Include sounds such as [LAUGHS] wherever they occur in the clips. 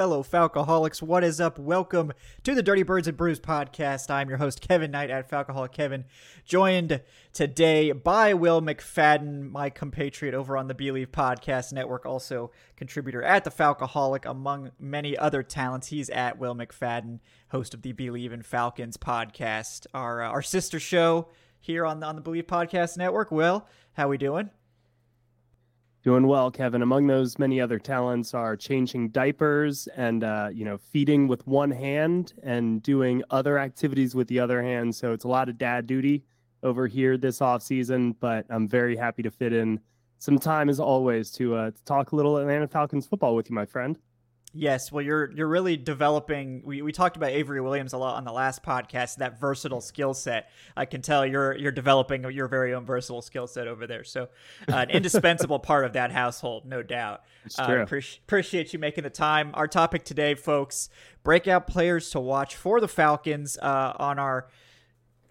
Fellow Falcoholics. What is up? Welcome to the Dirty Birds and Brews podcast. I'm your host, Kevin Knight at Falcoholic Kevin, joined today by Will McFadden, my compatriot over on the Bleav Podcast Network, also contributor at the Falcoholic, among many other talents. He's at Will McFadden, host of the Bleav in Falcons podcast, our uh, our sister show here on the, on the Bleav Podcast Network. Will, how we doing? Doing well, Kevin. Among those many other talents are changing diapers and uh, you know feeding with one hand and doing other activities with the other hand. So it's a lot of dad duty over here this off season. But I'm very happy to fit in some time as always to, uh, to talk a little Atlanta Falcons football with you, my friend. Yes, well, you're you're really developing. We, we talked about Avery Williams a lot on the last podcast. That versatile skill set, I can tell you're you're developing your very own versatile skill set over there. So, uh, an indispensable [LAUGHS] part of that household, no doubt. Uh, pre- appreciate you making the time. Our topic today, folks, breakout players to watch for the Falcons uh, on our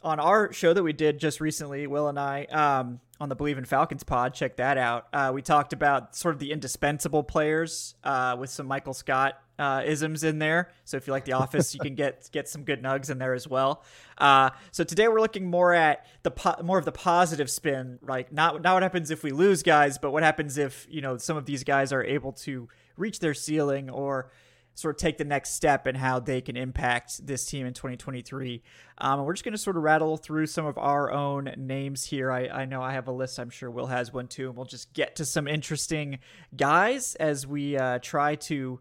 on our show that we did just recently. Will and I. Um, on the Bleav in Falcons pod. Check that out. Uh, we talked about sort of the indispensable players uh, with some Michael Scott uh, isms in there. So if you like The Office, you can get get some good nugs in there as well. Uh, so today we're looking more at the po- more of the positive spin, like not not what happens if we lose guys, but what happens if you know some of these guys are able to reach their ceiling or sort of take the next step in how they can impact this team in 2023. Um, we're just going to sort of rattle through some of our own names here. I, I know I have a list. I'm sure Will has one too. And we'll just get to some interesting guys as we uh, try to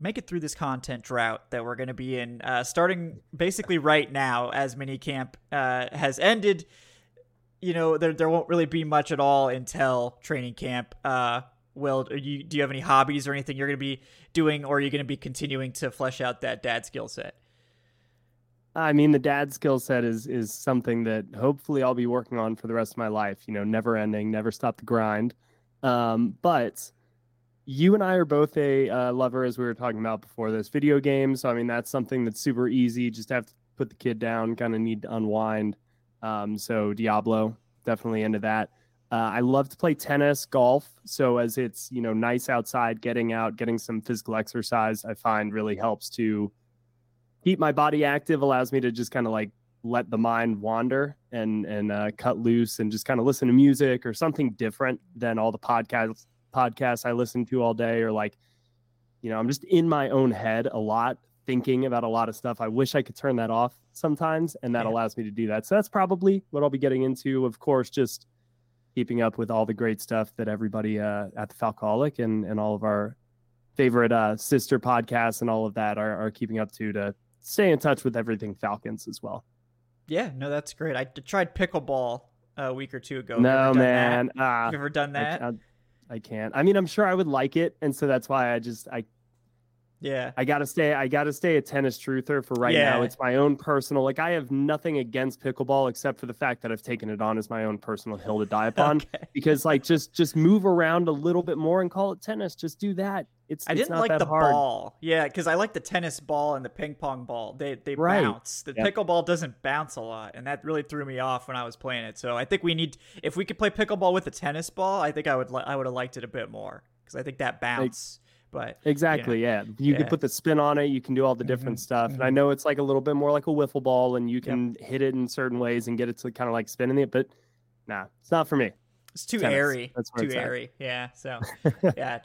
make it through this content drought that we're going to be in, uh, starting basically right now as minicamp uh, has ended. You know, there, there won't really be much at all until training camp. Uh, Will, you, do you have any hobbies or anything you're going to be doing, or are you going to be continuing to flesh out that dad skill set? I mean, the dad skill set is is something that hopefully I'll be working on for the rest of my life. You know, never ending, never stop the grind. Um, but you and I are both a uh, lover, as we were talking about before this video game. So I mean, that's something that's super easy. Just have to put the kid down, kind of need to unwind. Um, so Diablo, definitely into that. Uh, I love to play tennis, golf. So as it's you know nice outside, getting out, getting some physical exercise, I find really helps to keep my body active. Allows me to just kind of like let the mind wander and and uh, cut loose and just kind of listen to music or something different than all the podcasts podcasts I listen to all day or like you know I'm just in my own head a lot thinking about a lot of stuff. I wish I could turn that off sometimes and that yeah. allows me to do that. So that's probably what I'll be getting into. Of course, just keeping up with all the great stuff that everybody uh, at the Falcoholic and, and all of our favorite uh, sister podcasts and all of that are, are keeping up to to stay in touch with everything Falcons as well. Yeah, no, that's great. I tried pickleball a week or two ago. No, man. That? Uh, you ever done that? I, I, I can't. I mean, I'm sure I would like it, and so that's why I just I yeah. I gotta stay I gotta stay a tennis truther for right yeah. now. It's my own personal like I have nothing against pickleball except for the fact that I've taken it on as my own personal hill to die upon. okay. [LAUGHS] Because like just just move around a little bit more and call it tennis. Just do that. It's I it's didn't like the hard. ball. Yeah, because I like the tennis ball and the ping pong ball. They they right. bounce. The yep. pickleball doesn't bounce a lot, and that really threw me off when I was playing it. So I think we need if we could play pickleball with a tennis ball, I think I would li- I would have liked it a bit more because I think that bounce. Like, but exactly, know, yeah, you yeah. can put the spin on it. You can do all the different mm-hmm. stuff, mm-hmm. and I mm-hmm. know it's like a little bit more like a wiffle ball, and you can yep. hit it in certain ways and get it to kind of like spinning it. But nah, it's not for me. It's too Tennis. airy. That's too airy. At. Yeah. So [LAUGHS] yeah,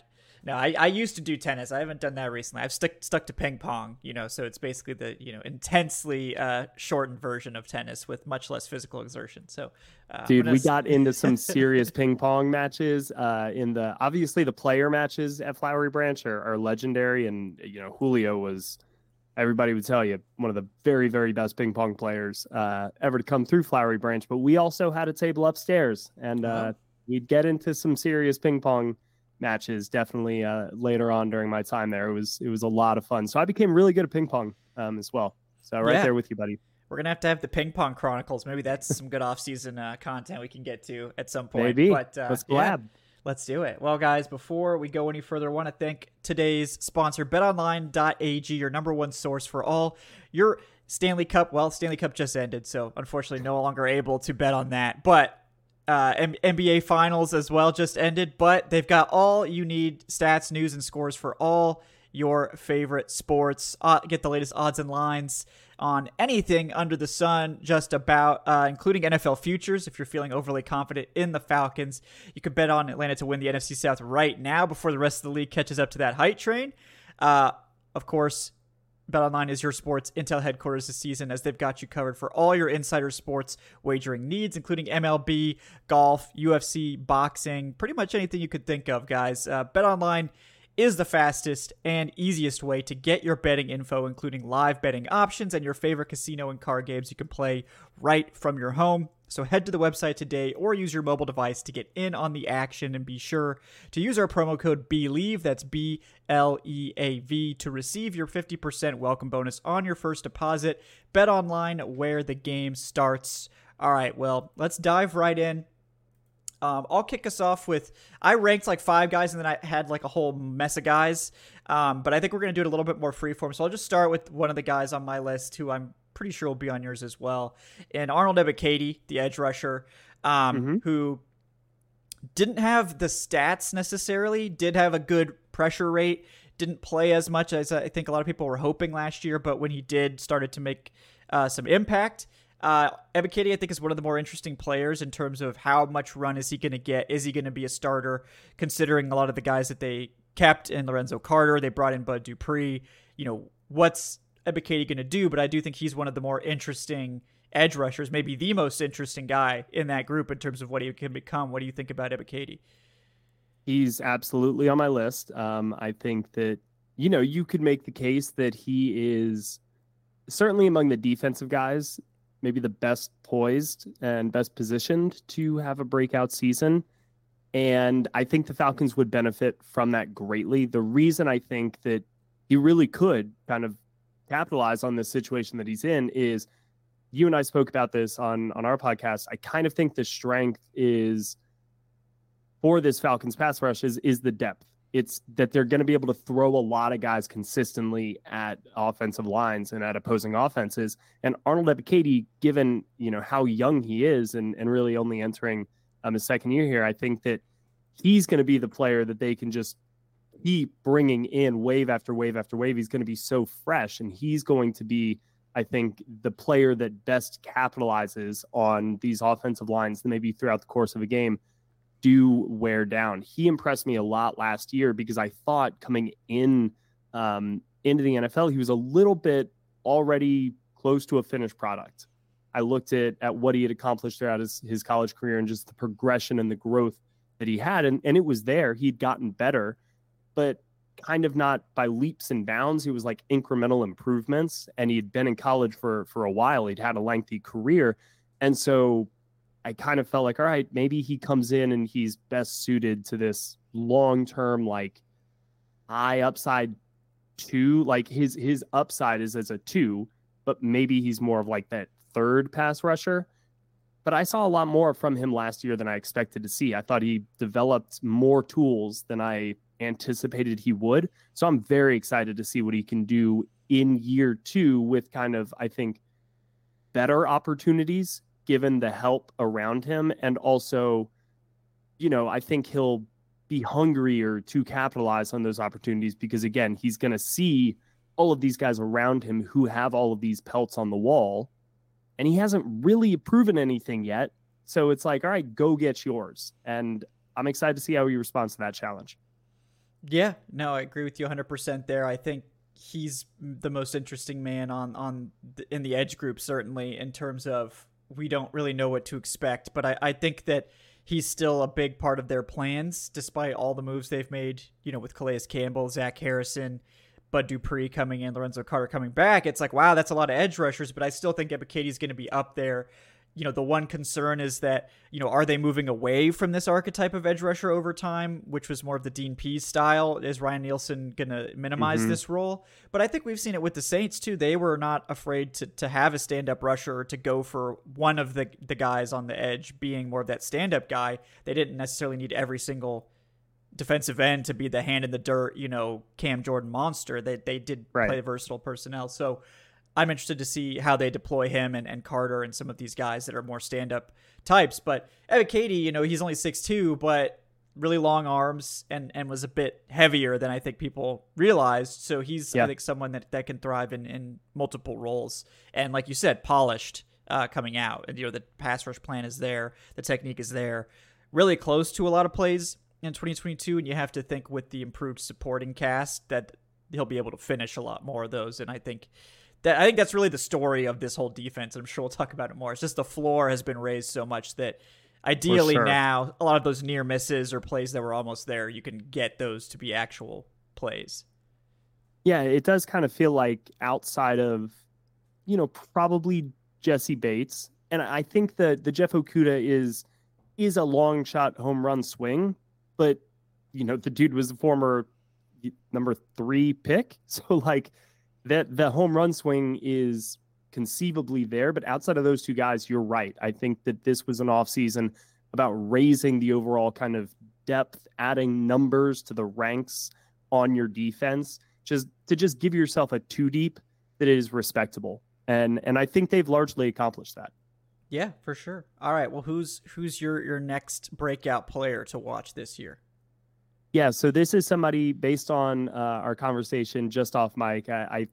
no, I, I used to do tennis. I haven't done that recently. I've stuck stuck to ping pong, you know, so it's basically the, you know, intensely uh, shortened version of tennis with much less physical exertion. So uh, Dude, we got into some [LAUGHS] serious ping pong matches. Uh, in the obviously the player matches at Flowery Branch are, are legendary and you know, Julio was everybody would tell you one of the very very best ping pong players uh, ever to come through Flowery Branch. But we also had a table upstairs, and uh, uh-huh. we'd get into some serious ping pong matches definitely uh, later on during my time there. It was it was a lot of fun. So I became really good at ping pong um, as well. So right yeah. there with you, buddy. We're gonna have to have the ping pong chronicles. Maybe that's some good off season uh, content we can get to at some point. Maybe. But uh, let's collab. Yeah, let's do it. Well, guys, before we go any further, I want to thank today's sponsor, BetOnline.ag, your number one source for all your Stanley Cup, well, Stanley Cup just ended, so unfortunately no longer able to bet on that. But uh, M- NBA Finals as well just ended, but they've got all you need stats, news, and scores for all your favorite sports. Uh, get the latest odds and lines on anything under the sun, just about, uh, including NFL futures. If you're feeling overly confident in the Falcons, you can bet on Atlanta to win the NFC South right now before the rest of the league catches up to that height train. Uh, of course, BetOnline is your sports intel headquarters this season as they've got you covered for all your insider sports wagering needs, including MLB, golf, UFC, boxing, pretty much anything you could think of, guys. Uh, BetOnline is the fastest and easiest way to get your betting info, including live betting options and your favorite casino and card games you can play right from your home. So head to the website today or use your mobile device to get in on the action and be sure to use our promo code BLEAV, that's B L E A V, to receive your 50% welcome bonus on your first deposit. Bet online where the game starts. All right, well, let's dive right in. Um, I'll kick us off with I ranked like five guys and then I had like a whole mess of guys. Um, but I think we're going to do it a little bit more freeform. So I'll just start with one of the guys on my list who I'm pretty sure will be on yours as well. And Arnold Ebiketie, the edge rusher, um, mm-hmm. who didn't have the stats necessarily, did have a good pressure rate, didn't play as much as I think a lot of people were hoping last year, but when he did, started to make uh, some impact. Uh, Ebiketie, I think, is one of the more interesting players in terms of how much run is he going to get? Is he going to be a starter? Considering a lot of the guys that they kept in Lorenzo Carter, they brought in Bud Dupree. You know, what's Ebiketie going to do? But I do think he's one of the more interesting edge rushers, maybe the most interesting guy in that group in terms of what he can become. What do you think about Ebiketie? He's absolutely on my list. Um, I think that you know you could make the case that he is certainly among the defensive guys maybe the best poised and best positioned to have a breakout season. And I think the Falcons would benefit from that greatly. The reason I think that he really could kind of capitalize on this situation that he's in is you and I spoke about this on on our podcast. I kind of think the strength is for this Falcons pass rush is is the depth it's that they're going to be able to throw a lot of guys consistently at offensive lines and at opposing offenses. And Arnold Ebiketie, given you know how young he is and and really only entering um, his second year here, I think that he's going to be the player that they can just keep bringing in wave after wave after wave. He's going to be so fresh, and he's going to be. I think the player that best capitalizes on these offensive lines, maybe throughout the course of a game, do wear down. He impressed me a lot last year because I thought coming in um, into the NFL, he was a little bit already close to a finished product. I looked at at what he had accomplished throughout his, his college career and just the progression and the growth that he had, and, and it was there. He'd gotten better, but kind of not by leaps and bounds. He was like incremental improvements, and he'd been in college for for a while. He'd had a lengthy career, and so I kind of felt like, all right, maybe he comes in and he's best suited to this long term, like high upside two. Like his his upside is as a two, but maybe he's more of like that third pass rusher. But I saw a lot more from him last year than I expected to see. I thought he developed more tools than I anticipated he would. So I'm very excited to see what he can do in year two with kind of, I think, better opportunities given the help around him. And also, you know, I think he'll be hungrier to capitalize on those opportunities because, again, he's going to see all of these guys around him who have all of these pelts on the wall. And he hasn't really proven anything yet. So it's like, all right, go get yours. And I'm excited to see how he responds to that challenge. Yeah, no, I agree with you 100% there. I think he's the most interesting man on on the, in the edge group certainly in terms of we don't really know what to expect. But I, I think that he's still a big part of their plans, despite all the moves they've made, you know, with Calais Campbell, Zach Harrison, Bud Dupree coming in, Lorenzo Carter coming back. It's like, wow, that's a lot of edge rushers, but I still think Ebiketie's going to be up there you know, the one concern is that, you know, are they moving away from this archetype of edge rusher over time, which was more of the Dean Pees style? Is Ryan Nielsen going to minimize mm-hmm. this role? But I think we've seen it with the Saints too. They were not afraid to, to have a stand up rusher or to go for one of the, the guys on the edge being more of that stand up guy. They didn't necessarily need every single defensive end to be the hand in the dirt, you know, Cam Jordan monster. They, they did right. play versatile personnel. So, I'm interested to see how they deploy him and, and Carter and some of these guys that are more stand up types. But Ebiketie, you know, he's only six two, but really long arms and and was a bit heavier than I think people realized. So he's yeah. I think someone that that can thrive in in multiple roles. And like you said, polished uh, coming out. And you know the pass rush plan is there, the technique is there, really close to a lot of plays in 2022. And you have to think with the improved supporting cast that he'll be able to finish a lot more of those. And I think. That, I think that's really the story of this whole defense. I'm sure we'll talk about it more. It's just the floor has been raised so much that Ideally, sure. now a lot of those near misses or plays that were almost there, you can get those to be actual plays. Yeah, it does kind of feel like outside of, you know, probably Jessie Bates, and I think that the Jeff Okudah is is a long shot home run swing, but you know the dude was a former number three pick, [LAUGHS] so like that the home run swing is conceivably there. But outside of those two guys, you're right. I think that this was an offseason about raising the overall kind of depth, adding numbers to the ranks on your defense, just to just give yourself a two deep that is respectable. And and I think they've largely accomplished that. Yeah, for sure. All right. Well, who's who's your your next breakout player to watch this year? Yeah, so this is somebody based on uh, our conversation just off mic. I, I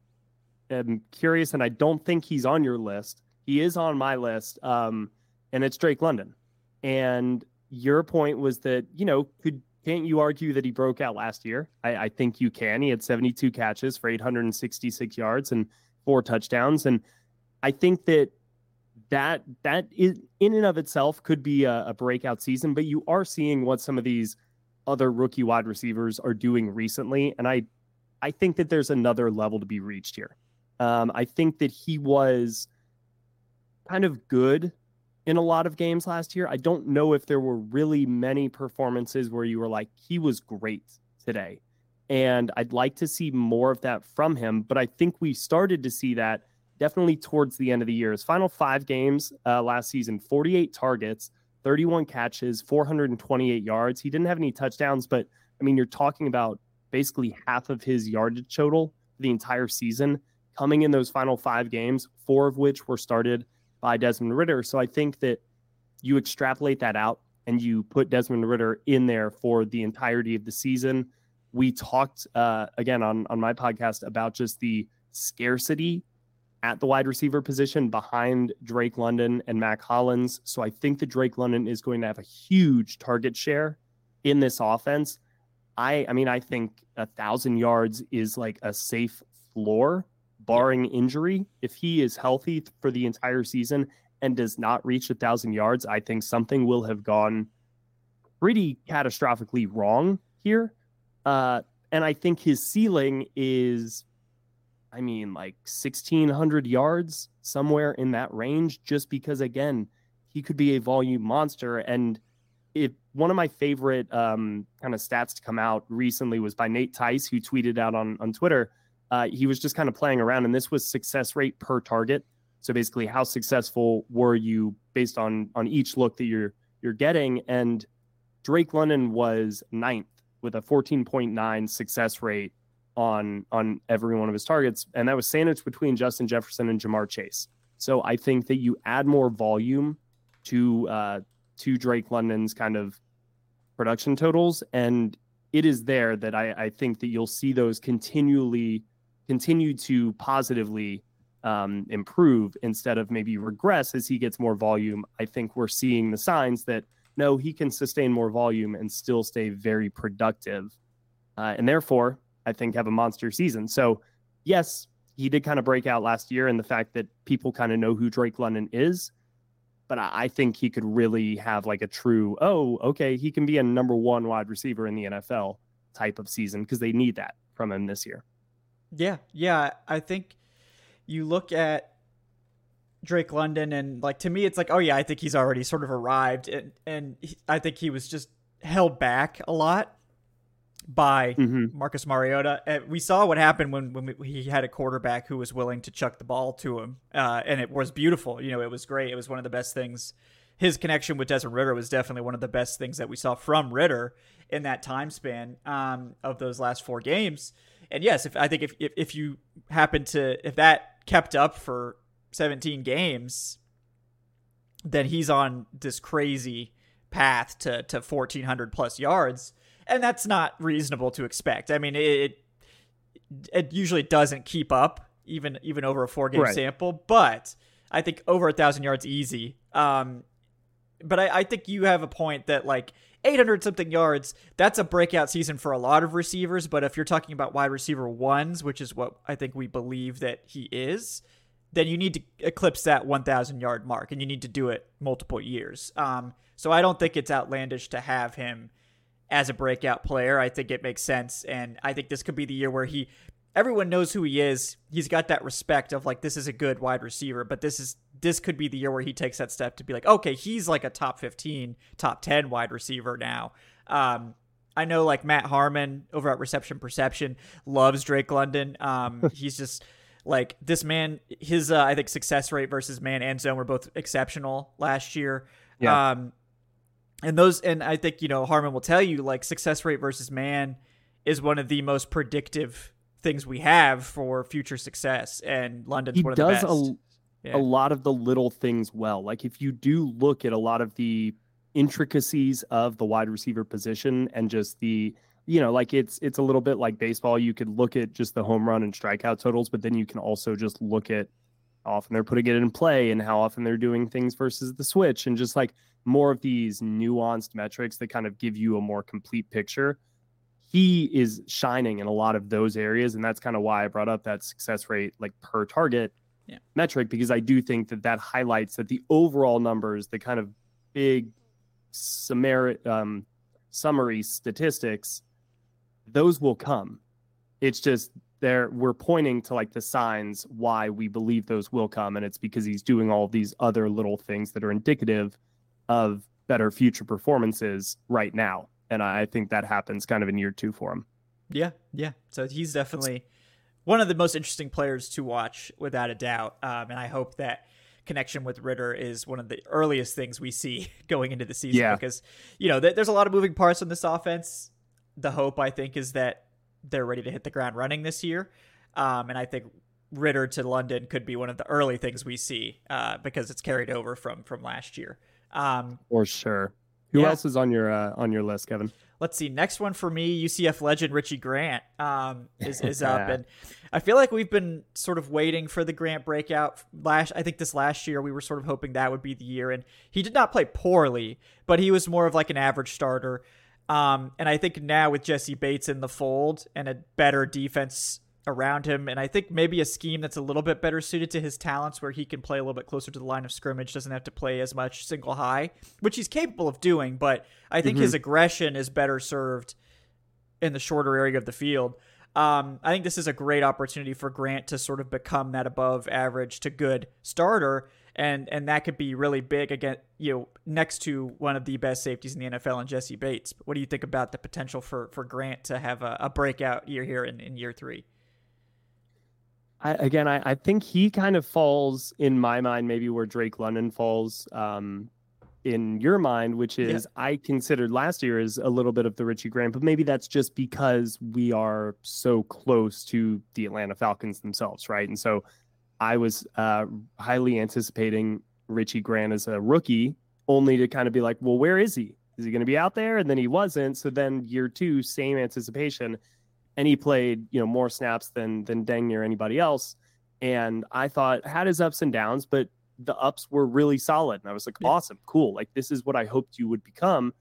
am curious, and I don't think he's on your list. He is on my list, um, and it's Drake London. And your point was that you know could can't you argue that he broke out last year? I, I think you can. He had 72 catches for 866 yards and four touchdowns, and I think that that that is in and of itself could be a, a breakout season. But you are seeing what some of these other rookie wide receivers are doing recently, and I I think that there's another level to be reached here. Um, I think that he was kind of good in a lot of games last year. I don't know if there were really many performances where you were like, he was great today. And I'd like to see more of that from him. But I think we started to see that definitely towards the end of the year. His final five games uh, last season 48 targets, 31 catches, 428 yards. He didn't have any touchdowns, but I mean, you're talking about basically half of his yardage total the entire season coming in those final five games, four of which were started by Desmond Ridder. So I think that you extrapolate that out and you put Desmond Ridder in there for the entirety of the season. We talked uh, again on on my podcast about just the scarcity at the wide receiver position behind Drake London and Mack Hollins. So I think that Drake London is going to have a huge target share in this offense. I I mean I think a thousand yards is like a safe floor barring injury, if he is healthy for the entire season and does not reach a thousand yards, I think something will have gone pretty catastrophically wrong here. Uh, and I think his ceiling is, I mean, like 1,600 yards, somewhere in that range, just because, again, he could be a volume monster. And if one of my favorite um, kind of stats to come out recently was by Nate Tice, who tweeted out on, on Twitter uh, he was just kind of playing around, and this was success rate per target. So basically, how successful were you based on on each look that you're you're getting? And Drake London was ninth with a 14.9 success rate on on every one of his targets, and that was sandwiched between Justin Jefferson and Ja'Marr Chase. So I think that you add more volume to uh, to Drake London's kind of production totals, and it is there that I, I think that you'll see those continually continue to positively um, improve instead of maybe regress as he gets more volume. I think we're seeing the signs that no, he can sustain more volume and still stay very productive. Uh, and therefore, I think have a monster season. So, yes, he did kind of break out last year, and the fact that people kind of know who Drake London is. But I think he could really have like a true, oh, okay, he can be a number one wide receiver in the NFL type of season because they need that from him this year. Yeah, yeah. I think you look at Drake London and like to me it's like oh yeah I think he's already sort of arrived and and he, I think he was just held back a lot by mm-hmm. Marcus Mariota. And we saw what happened when when we, he had a quarterback who was willing to chuck the ball to him, uh, and it was beautiful. You know, it was great. It was one of the best things. His connection with Desmond Ridder was definitely one of the best things that we saw from Ridder in that time span um, of those last four games and yes, if I think if, if, if you happen to if that kept up for 17 games, then he's on this crazy path to to 1400 plus yards, and that's not reasonable to expect. I mean, it it usually doesn't keep up even even over a four game right. sample, but I think over a thousand yards easy. Um, but I, I think you have a point that like 800 something yards, that's a breakout season for a lot of receivers. But if you're talking about wide receiver ones, which is what I think we believe that he is, then you need to eclipse that 1,000 yard mark and you need to do it multiple years. Um, so I don't think it's outlandish to have him as a breakout player. I think it makes sense. And I think this could be the year where he, everyone knows who he is. He's got that respect of like, this is a good wide receiver, but this is, this could be the year where he takes that step to be like, okay, he's like a top 15, top 10 wide receiver now. Um, I know like Matt Harmon over at Reception Perception loves Drake London. Um, [LAUGHS] he's just like this man, his uh, I think success rate versus man and zone were both exceptional last year. Yeah. Um, and those, and I think you know Harmon will tell you like success rate versus man is one of the most predictive things we have for future success. And London's he one of the best. A, yeah. a lot of the little things well. Like if you do look at a lot of the intricacies of the wide receiver position and just the you know, like it's it's a little bit like baseball. You could look at just the home run and strikeout totals, but then you can also just look at often they're putting it in play and how often they're doing things versus the switch and just like more of these nuanced metrics that kind of give you a more complete picture. He is shining in a lot of those areas, and that's kind of why I brought up that success rate, like per target yeah. metric, because I do think that that highlights that the overall numbers, the kind of big summary, um, summary statistics those will come. It's just there we're pointing to like the signs why we believe those will come and it's because he's doing all these other little things that are indicative of better future performances right now and i think that happens kind of in year two for him yeah yeah so he's definitely one of the most interesting players to watch without a doubt um, and i hope that connection with Ridder is one of the earliest things we see [LAUGHS] going into the season yeah. because you know th- there's a lot of moving parts in this offense the hope I think is that they're ready to hit the ground running this year, um, and I think Ridder to London could be one of the early things we see uh, because it's carried over from from last year. Um, For sure. Who yeah. else is on your uh, on your list, Kevin? Let's see. Next one for me, UCF legend Richie Grant um, is is up, [LAUGHS] and I feel like we've been sort of waiting for the Grant breakout. Last, I think this last year we were sort of hoping that would be the year, and he did not play poorly, but he was more of like an average starter. Um, and I think now with jessie Bates in the fold and a better defense around him, and I think maybe a scheme that's a little bit better suited to his talents where he can play a little bit closer to the line of scrimmage, doesn't have to play as much single high, which he's capable of doing, but I think mm-hmm. his aggression is better served in the shorter area of the field. Um, I think this is a great opportunity for Grant to sort of become that above average to good starter and and that could be really big again you know next to one of the best safeties in the NFL and Jessie Bates. What do you think about the potential for for Grant to have a, a breakout year here in, in year three? I, again, I, I think he kind of falls in my mind, maybe where Drake London falls um, in your mind, which is yeah. I considered last year as a little bit of the Richie Grant, but maybe that's just because we are so close to the Atlanta Falcons themselves, right? And so I was uh, highly anticipating Richie Grant as a rookie, only to kind of be like, well, where is he? Is he going to be out there? And then he wasn't. So then year two, same anticipation, and he played you know more snaps than than dang near anybody else. And I thought had his ups and downs, but the ups were really solid. And I was like, yeah. awesome, cool. Like this is what I hoped you would become.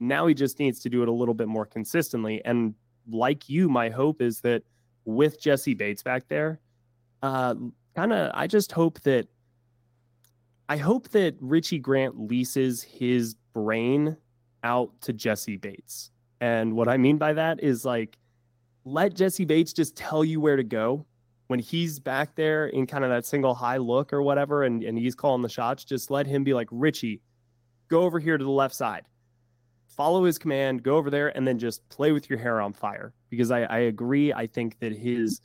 Now he just needs to do it a little bit more consistently. And like you, my hope is that with Jessie Bates back there, uh, kind of I just hope that I hope that Richie Grant leases his brain out to Jessie Bates. And what I mean by that is like let Jessie Bates just tell you where to go when he's back there in kind of that single high look or whatever and, and he's calling the shots, just let him be like, Richie, go over here to the left side. Follow his command, go over there, and then just play with your hair on fire. Because I, I agree. I think that his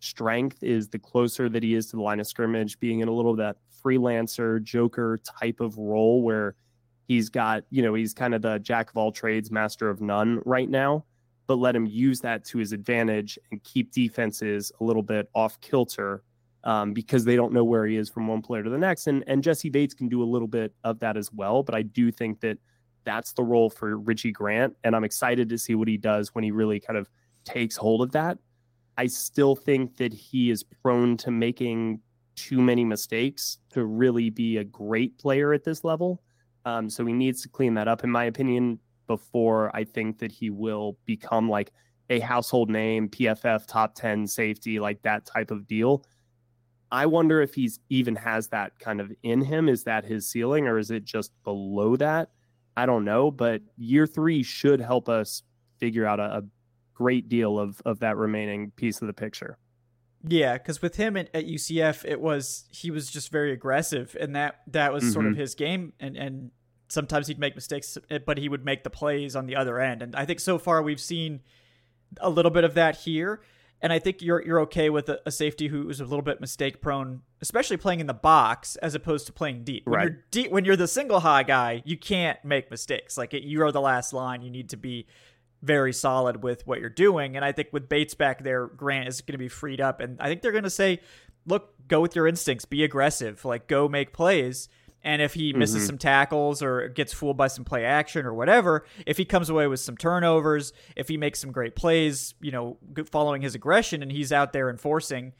strength is the closer that he is to the line of scrimmage, being in a little of that freelancer joker type of role where he's got, you know, he's kind of the jack of all trades, master of none right now, but let him use that to his advantage and keep defenses a little bit off kilter um, because they don't know where he is from one player to the next. And and Jessie Bates can do a little bit of that as well. But I do think that that's the role for Richie Grant, and I'm excited to see what he does when he really kind of takes hold of that. I still think that he is prone to making too many mistakes to really be a great player at this level. Um, so he needs to clean that up, in my opinion, before I think that he will become like a household name, PFF top 10 safety, like that type of deal. I wonder if he's even has that kind of in him. Is that his ceiling or is it just below that? I don't know. But year three should help us figure out a, a great deal of, of that remaining piece of the picture. Yeah, because with him at, at, UCF, it was he was just very aggressive, and that that was mm-hmm. sort of mm-hmm. his game. And and sometimes he'd make mistakes, eh, but he would make the plays on the other end. And I think so far we've seen a little bit of that here. And I think you're you're okay with a, a safety who is a little bit mistake prone, especially playing in the box as opposed to playing deep. When right. you're deep, when you're the single high guy, you can't make mistakes. Like it, you are the last line. You need to be very solid with what you're doing. And I think with Bates back there, Grant is going to be freed up. And I think they're going to say, look, go with your instincts, be aggressive, like go make plays. And if he misses mm-hmm. some tackles or gets fooled by some play action or whatever, if he comes away with some turnovers, if he makes some great plays, you know, following his aggression and he's out there enforcing,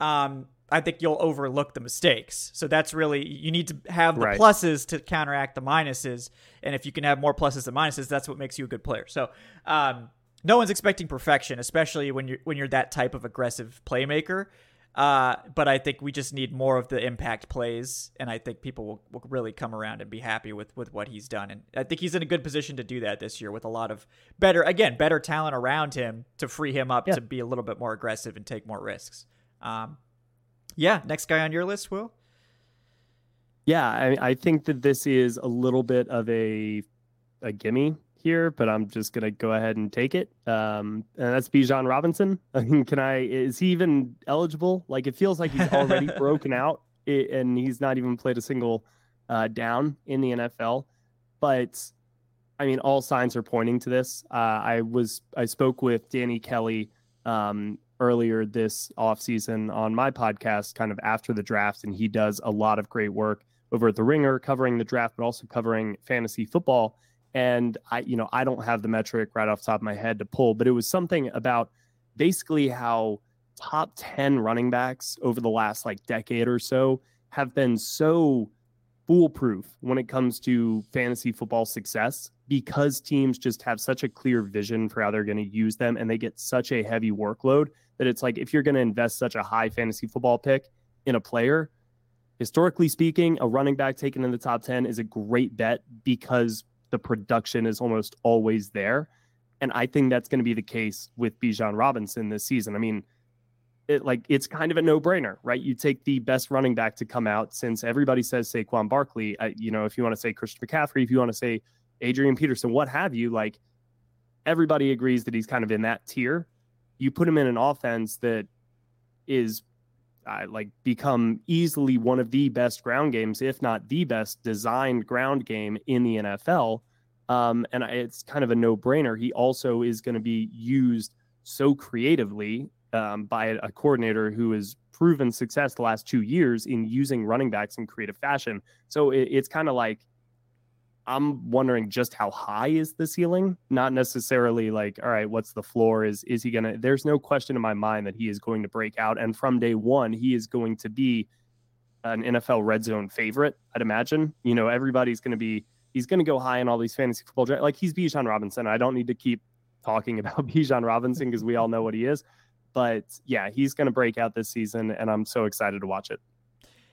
um, I think you'll overlook the mistakes. So that's really you need to have the right. pluses to counteract the minuses, and if you can have more pluses than minuses, that's what makes you a good player. So um, no one's expecting perfection, especially when you're when you're that type of aggressive playmaker. Uh, but I think we just need more of the impact plays, and I think people will, will really come around and be happy with with what he's done. And I think he's in a good position to do that this year with a lot of better, again, better talent around him to free him up yeah. to be a little bit more aggressive and take more risks. Um, yeah, next guy on your list, Will. Yeah, I, I think that this is a little bit of a a gimme here, but I'm just gonna go ahead and take it. Um, and that's Bijan Robinson. [LAUGHS] I mean, can I? Is he even eligible? Like, it feels like he's already [LAUGHS] broken out, and he's not even played a single uh, down in the NFL. But I mean, all signs are pointing to this. Uh, I was I spoke with Danny Kelly um, earlier this offseason on my podcast, kind of after the draft, and he does a lot of great work over at the Ringer covering the draft, but also covering fantasy football. And I, you know, I don't have the metric right off the top of my head to pull, but it was something about basically how top 10 running backs over the last like decade or so have been so foolproof when it comes to fantasy football success because teams just have such a clear vision for how they're going to use them and they get such a heavy workload that it's like if you're going to invest such a high fantasy football pick in a player, historically speaking, a running back taken in the top 10 is a great bet because the production is almost always there. And I think that's going to be the case with Bijan Robinson this season. I mean, it, like it's kind of a no-brainer, right? You take the best running back to come out since everybody says Saquon Barkley. Uh, you know, if you want to say Christian McCaffrey, if you want to say Adrian Peterson, what have you, like everybody agrees that he's kind of in that tier. You put him in an offense that is uh, like become easily one of the best ground games, if not the best designed ground game in the NFL. Um, and it's kind of a no brainer. He also is going to be used so creatively um, by a, coordinator who has proven success the last two years in using running backs in creative fashion. So it, it's kind of like I'm wondering just how high is the ceiling, not necessarily like, all right, what's the floor? Is is he gonna? There's no question in my mind that he is going to break out, and from day one, he is going to be an NFL red zone favorite. I'd imagine. You know, everybody's going to be. He's going to go high in all these fantasy football drafts. Like he's Bijan Robinson. I don't need to keep talking [LAUGHS] about Bijan Robinson because we all know what he is. But yeah, he's going to break out this season, and I'm so excited to watch it.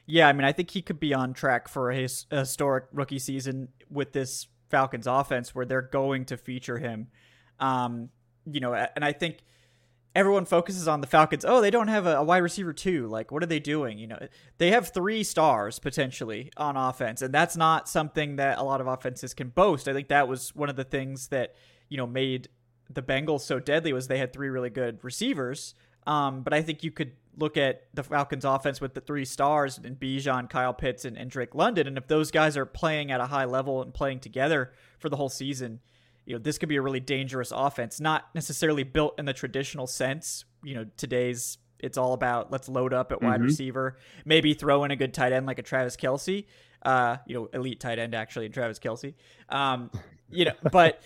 Yeah, I mean, I think he could be on track for a historic rookie season with this Falcons offense where they're going to feature him. Um, you know, and I think everyone focuses on the Falcons. Oh, they don't have a, a, wide receiver too. Like, what are they doing? You know, they have three stars potentially on offense, and that's not something that a lot of offenses can boast. I think that was one of the things that you know made the Bengals so deadly was they had three really good receivers. Um, but I think you could look at the Falcons offense with the three stars and Bijan, Kyle Pitts, and, and Drake London. And if those guys are playing at a high level and playing together for the whole season, you know, this could be a really dangerous offense, not necessarily built in the traditional sense, you know, today's it's all about let's load up at wide Mhm. receiver, maybe throw in a good tight end like a Travis Kelce, uh, you know, elite tight end actually, Travis Kelce. Um, you know, but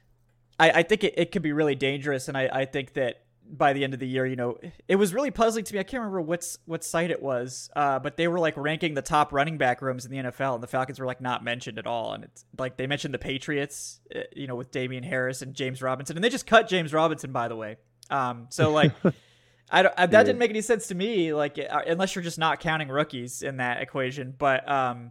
[LAUGHS] I, I think it, it could be really dangerous, and I, I think that by the end of the year, you know, it was really puzzling to me. I can't remember what's what site it was, uh, but they were like ranking the top running back rooms in the NFL, and the Falcons were like not mentioned at all. And it's like they mentioned the Patriots, uh, you know, with Damien Harris and James Robinson, and they just cut James Robinson, by the way. Um, so like. [LAUGHS] I don't, I, that didn't make any sense to me, like uh, unless you're just not counting rookies in that equation. But um,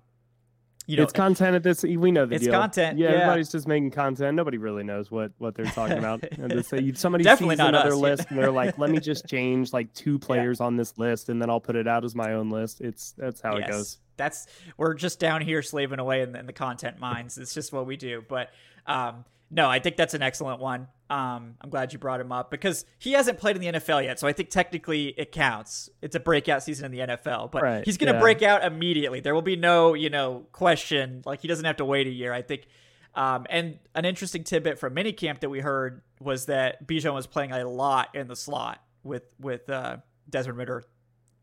you know, it's content at this. We know the It's deal. content, Yeah, yeah. everybody's just making content. Nobody really knows what what they're talking about. [LAUGHS] and they say, somebody Definitely sees not another us, yeah. list and they're like, "Let me just [LAUGHS] change like two players on this list, and then I'll put it out as my own list." It's that's how it goes. That's we're just down here slaving away in the, in the content mines. It's just what we do. But um, no, I think that's an excellent one. Um, I'm glad you brought him up because he hasn't played in the NFL yet, so I think technically it counts. It's a breakout season in the NFL, but Right, he's going to yeah. break out immediately. There will be no, you know, question. Like he doesn't have to wait a year. I think. Um, and an interesting tidbit from minicamp that we heard was that Bijan was playing a lot in the slot with with uh, Desmond Ridder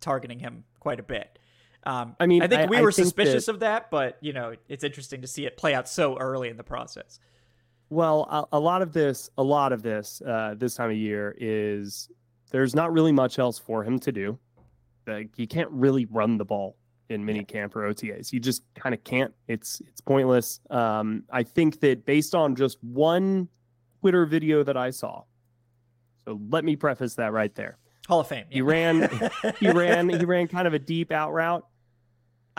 targeting him quite a bit. Um, I mean, I think I- we were think suspicious that- of that, but you know, it's interesting to see it play out so early in the process. Well, a, a lot of this, a lot of this, uh, this time of year is there's not really much else for him to do. Like you can't really run the ball in mini camp or OTAs. You just kind of can't. It's it's pointless. Um, I think that based on just one Twitter video that I saw, so let me preface that right there. Hall of Fame. He ran, [LAUGHS] he ran, he ran kind of a deep out route.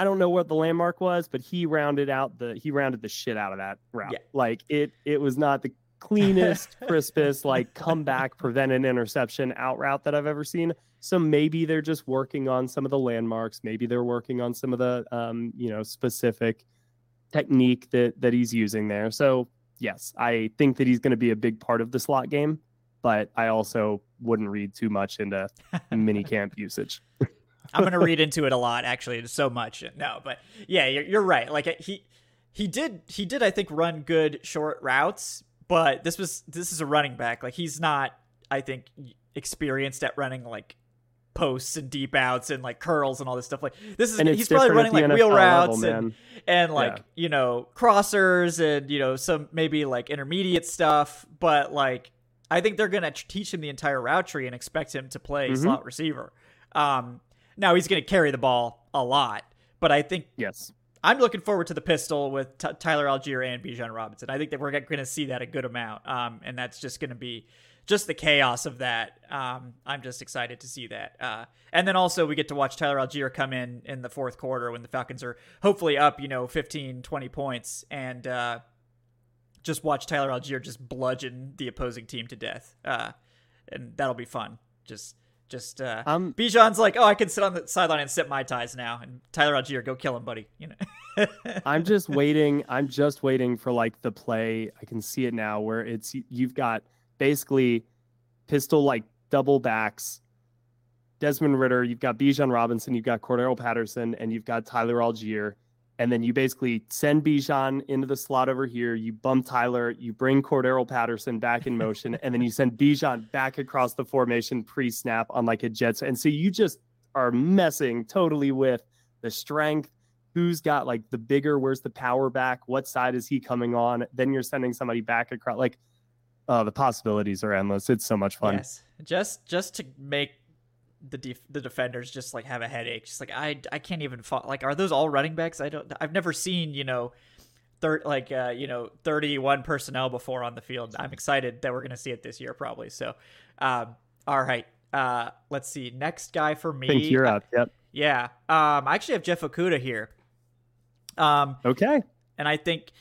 I don't know what the landmark was, but he rounded out the he rounded the shit out of that route. Yeah. Like it it was not the [LAUGHS] cleanest, crispest, like comeback, prevent an interception out route that I've ever seen. So maybe they're just working on some of the landmarks. Maybe they're working on some of the um, you know, specific technique that that he's using there. So yes, I think that he's going to be a big part of the slot game, but I also wouldn't read too much into [LAUGHS] mini camp usage. [LAUGHS] I'm gonna read into it a lot, actually. It's so much. No, but yeah, you're, you're right. Like he he did he did I think run good short routes, but this was this is a running back. Like he's not I think experienced at running like posts and deep outs and like curls and all this stuff. Like this is he's probably running like the wheel routes level, and and like Yeah. you know crossers and you know some maybe like intermediate stuff but like i think they're gonna teach him the entire route tree and expect him to play Mhm. slot receiver um now he's gonna carry the ball a lot but i think Yes. i'm looking forward to the pistol with T- tyler allgeier and bijan robinson i think that we're gonna see that a good amount um and that's just gonna be just the chaos of that. Um, I'm just excited to see that. Uh, and then also we get to watch Tyler Allgeier come in in the fourth quarter when the Falcons are hopefully up, you know, 15, 20 points and, uh, just watch Tyler Allgeier just bludgeon the opposing team to death. Uh, and that'll be fun. Just, just, uh, Um, Bijan's like, oh, I can sit on the sideline and sip my ties now. And Tyler Allgeier, go kill him, buddy. You know? [LAUGHS] I'm just waiting. I'm just waiting for like the play. I can see it now where it's you've got basically pistol like double backs. Desmond Ridder, you've got Bijan Robinson, you've got Cordarrelle Patterson, and you've got Tyler Allgeier. And then you basically send Bijan into the slot over here. You bump Tyler, you bring Cordarrelle Patterson back in motion, and then you send Bijan back across the formation pre-snap on like a Jets. And so you just are messing totally with the strength, who's got like the bigger, where's the power back, what side is he coming on? Then you're sending somebody back across. Like, oh, the possibilities are endless. It's so much fun. Yes, just just to make the def- the defenders just like have a headache. Just like I I can't even fo- like are those all running backs? I don't I've never seen you know. Third, like uh, you know, thirty-one personnel before on the field. I'm excited that we're gonna see it this year, probably. So, um, all right, uh, let's see. Next guy for me. I think you're up. Yep. Yeah, um, I actually have Jeff Okudah here. Um, Okay. and I think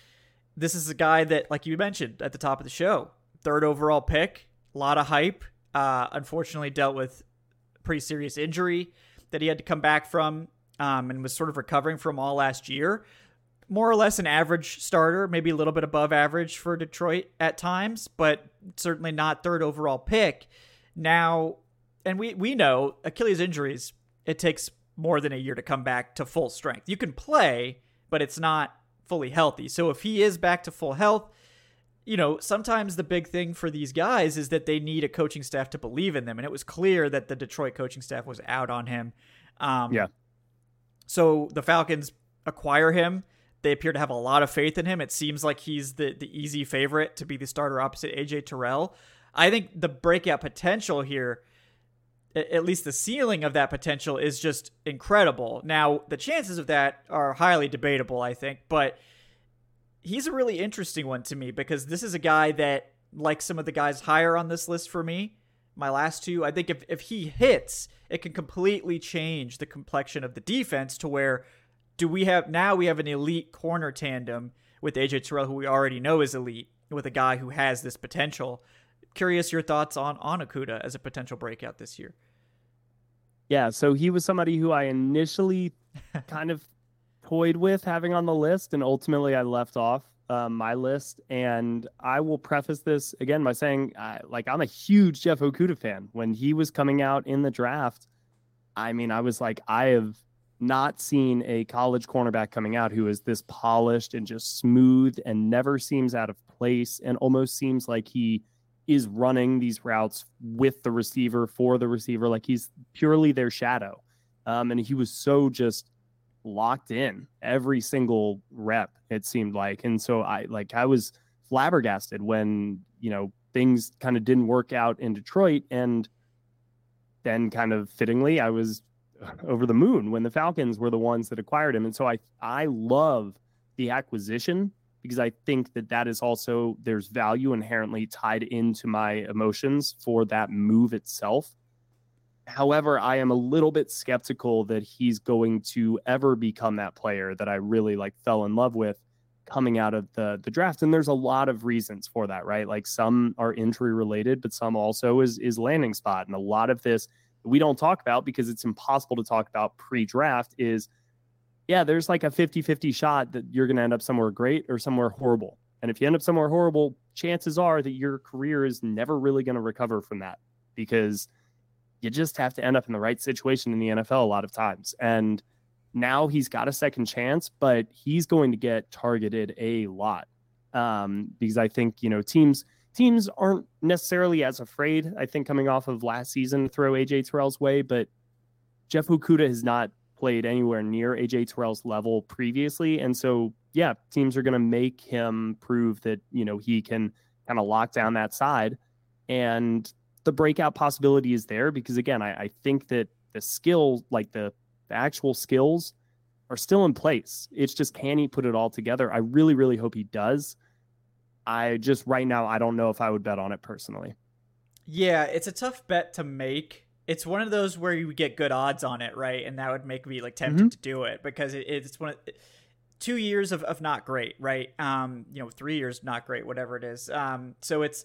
this is a guy that, like you mentioned at the top of the show, third overall pick, a lot of hype. Uh, unfortunately, dealt with pretty serious injury that he had to come back from, um, and was sort of recovering from all last year. More or less an average starter, maybe a little bit above average for Detroit at times, but certainly not third overall pick. Now, and we we know Achilles injuries, it takes more than a year to come back to full strength. You can play, but it's not fully healthy. So if he is back to full health, you know, sometimes the big thing for these guys is that they need a coaching staff to believe in them. And it was clear that the Detroit coaching staff was out on him. Um, yeah. So the Falcons acquire him. They appear to have a lot of faith in him. It seems like he's the, the easy favorite to be the starter opposite AJ Terrell. I think the breakout potential here, at least the ceiling of that potential, is just incredible. Now, the chances of that are highly debatable, I think, but he's a really interesting one to me because this is a guy that, like some of the guys higher on this list for me, my last two, I think if, if he hits, it can completely change the complexion of the defense to where do we have now we have an elite corner tandem with AJ Terrell, who we already know is elite, with a guy who has this potential. Curious your thoughts on on Okudah as a potential breakout this year. Yeah, so he was somebody who I initially [LAUGHS] kind of toyed with having on the list, and ultimately I left off um, my list. And I will preface this again by saying, uh, like, I'm a huge Jeff Okudah fan. When he was coming out in the draft, I mean, I was like, I have not seen a college cornerback coming out who is this polished and just smooth and never seems out of place and almost seems like he is running these routes with the receiver for the receiver like he's purely their shadow um, and he was so just locked in every single rep it seemed like. And so i like i was flabbergasted when you know things kind of didn't work out in detroit. And then kind of fittingly i was [LAUGHS] over the moon when the falcons were the ones that acquired him. And so i i love the acquisition because i think that that is also there's value inherently tied into my emotions for that move itself However, I am a little bit skeptical that he's going to ever become that player that I really like fell in love with coming out of the the draft. And there's a lot of reasons for that, right? Like some are injury related, but some also is is landing spot. And a lot of this we don't talk about because it's impossible to talk about pre-draft is yeah, there's like a 50-50 shot that you're going to end up somewhere great or somewhere horrible. And if you end up somewhere horrible, chances are that your career is never really going to recover from that because you just have to end up in the right situation in the NFL a lot of times. And now he's got a second chance, but he's going to get targeted a lot um, because I think you know teams teams aren't necessarily as afraid. I think coming off of last season, throw AJ Terrell's way, but Jeff Okudah has not played anywhere near AJ Terrell's level previously, and so yeah, teams are going to make him prove that you know he can kind of lock down that side. And the breakout possibility is there because again, I, I think that the skill, like the, the actual skills, are still in place. It's just can he put it all together? I really, really hope he does. I just right now I don't know if I would bet on it personally. Yeah, it's a tough bet to make. It's one of those where you get good odds on it, right? And that would make me like tempted mm-hmm. to do it because it, it's one of two years of, of not great, right? Um, you know, three years not great, whatever it is. Um, so it's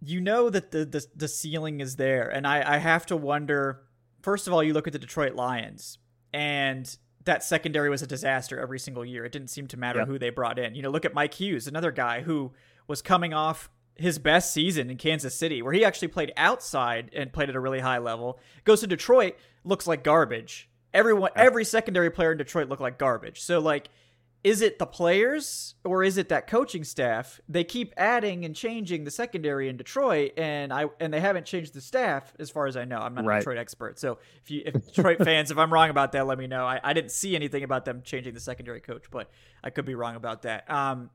you know that the, the the ceiling is there, and I I have to wonder. First of all, you look at the Detroit Lions, and that secondary was a disaster every single year. It didn't seem to matter who they brought in. You know, look at Mike Hughes, another guy who was coming off his best season in Kansas City, where he actually played outside and played at a really high level. Goes to Detroit, looks like garbage. Everyone, every secondary player in Detroit looked like garbage. So like is it the players or is it that coaching staff? They keep adding and changing the secondary in Detroit, and I and they haven't changed the staff as far as I know. I'm not right. a Detroit expert, so if you if Detroit fans, if I'm wrong about that, let me know. I, I didn't see anything about them changing the secondary coach, but I could be wrong about that. Um,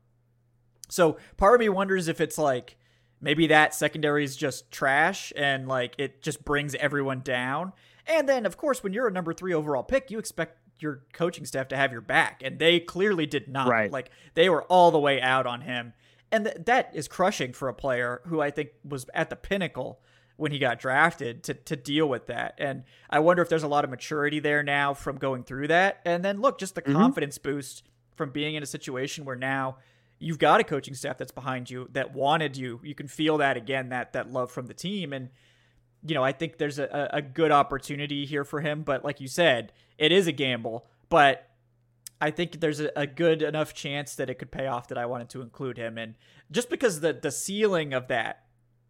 so part of me wonders if it's like maybe that secondary is just trash and like it just brings everyone down. And then, of course, when you're a number three overall pick, you expect your coaching staff to have your back, and they clearly did not. Right. Like they were all the way out on him, and th- that is crushing for a player who I think was at the pinnacle when he got drafted to to deal with that. And I wonder if there's a lot of maturity there now from going through that. And then look, just the mm-hmm. confidence boost from being in a situation where now you've got a coaching staff that's behind you that wanted you. You can feel that again, that that love from the team and you know, I think there's a, a good opportunity here for him. But like you said, it is a gamble. But I think there's a, a, good enough chance that it could pay off that I wanted to include him. And just because the the ceiling of that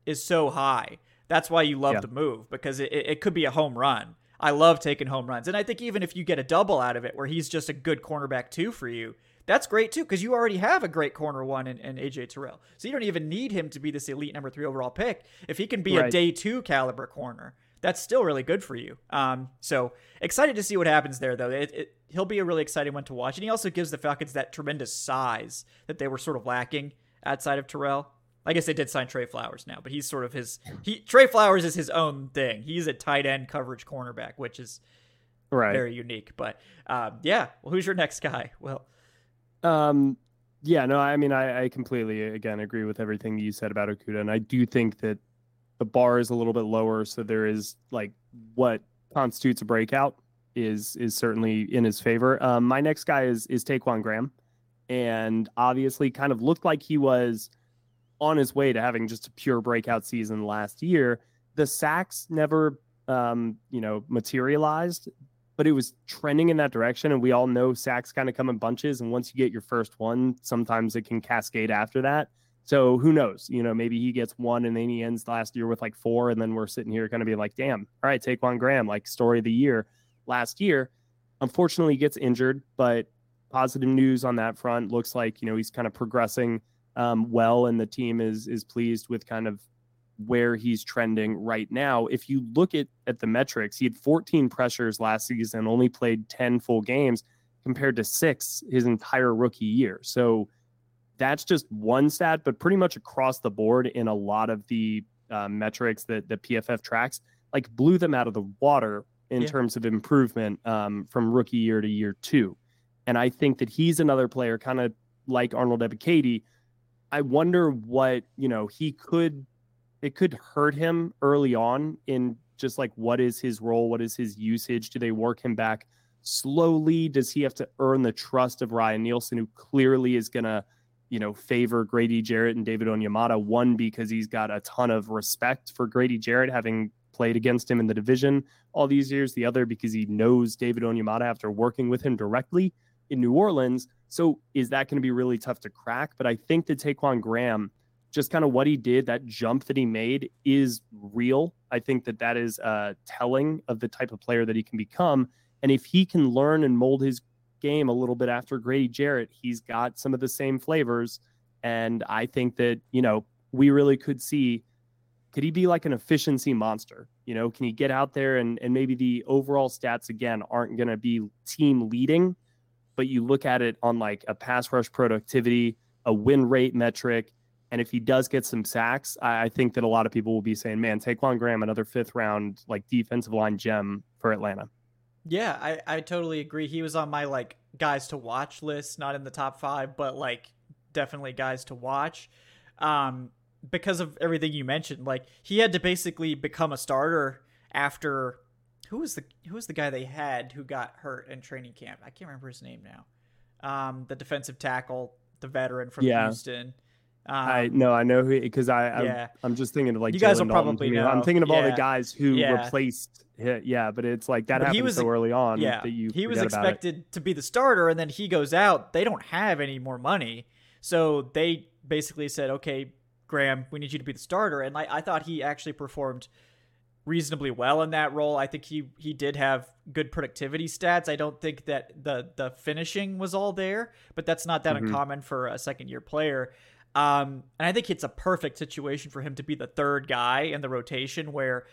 is so high, that's why you love yeah. the move because it, it could be a home run. I love taking home runs. And I think even if you get a double out of it where he's just a good cornerback too for you, that's great too because you already have a great corner one in, in, AJ Terrell. So you don't even need him to be this elite number three overall pick. If he can be right. a day two caliber corner, that's still really good for you. Um, so excited to see what happens there, though. It, it, he'll be a really exciting one to watch, and he also gives the Falcons that tremendous size that they were sort of lacking outside of Terrell. I guess they did sign Trey Flowers now, but he's sort of his he Trey Flowers is his own thing. He's a tight end coverage cornerback, which is right. very unique. But um, yeah, well, who's your next guy? Well, um, yeah, no, I mean, I, I completely again agree with everything you said about Okudah, and I do think that the bar is a little bit lower, so there is like what constitutes a breakout is is certainly in his favor. Um, my next guy is is Ta'Quon Graham, and obviously, kind of looked like he was on his way to having just a pure breakout season last year. The sacks never, um, you know, materialized, but it was trending in that direction. And we all know sacks kind of come in bunches. And once you get your first one, sometimes it can cascade after that. So who knows? You know, maybe he gets one and then he ends last year with like four. And then we're sitting here kind of being like, damn, all right, Ta'Quon Graham, like story of the year last year. Unfortunately, gets injured, but positive news on that front. Looks like, you know, he's kind of progressing um, well and the team is is pleased with kind of where he's trending right now. If you look at at the metrics, he had 14 pressures last season, only played 10 full games compared to 6 his entire rookie year. So that's just one stat, but pretty much across the board in a lot of the uh, metrics that the PFF tracks, like blew them out of the water in yeah. terms of improvement um, from rookie year to year two. And I think that he's another player, kind of like Arnold Ebiketie. I wonder what you know he could it could hurt him early on in just like what is his role, what is his usage? Do they work him back slowly? Does he have to earn the trust of Ryan Nielsen, who clearly is gonna, you know, favor Grady Jarrett and David Onyemata? One because he's got a ton of respect for Grady Jarrett, having played against him in the division all these years. The other because he knows David Onyemata after working with him directly in New Orleans. So is that going to be really tough to crack? But I think that Ta'Quon Graham just kind of what he did, that jump that he made is real. I think that that is uh, telling of the type of player that he can become. And if he can learn and mold his game a little bit after Grady Jarrett, he's got some of the same flavors. And I think that, you know, we really could see could he be like an efficiency monster? You know, can he get out there and, and maybe the overall stats again aren't going to be team leading, but you look at it on like a pass rush productivity, a win rate metric, and if he does get some sacks, I, I think that a lot of people will be saying, "Man, Ta'Quon Graham, another fifth round like defensive line gem for Atlanta." Yeah, I, I totally agree. He was on my like guys to watch list, not in the top five, but like definitely guys to watch. Um, because of everything you mentioned, like he had to basically become a starter after who was the who was the guy they had who got hurt in training camp? I can't remember his name now. Um, the defensive tackle, the veteran from yeah. Houston. Um, I no, I know who because I I'm, yeah. I'm just thinking of like you guys will probably know. I'm thinking of yeah. all the guys who yeah. replaced. Yeah, but it's like that but happened was, so early on. Yeah, that you he was expected to be the starter, and then he goes out. They don't have any more money, so they basically said, "Okay, Graham, we need you to be the starter." And I, I thought he actually performed reasonably well in that role. I think he he did have good productivity stats. I don't think that the the finishing was all there, but that's not that mm-hmm. uncommon for a second year player. Um, and I think it's a perfect situation for him to be the third guy in the rotation where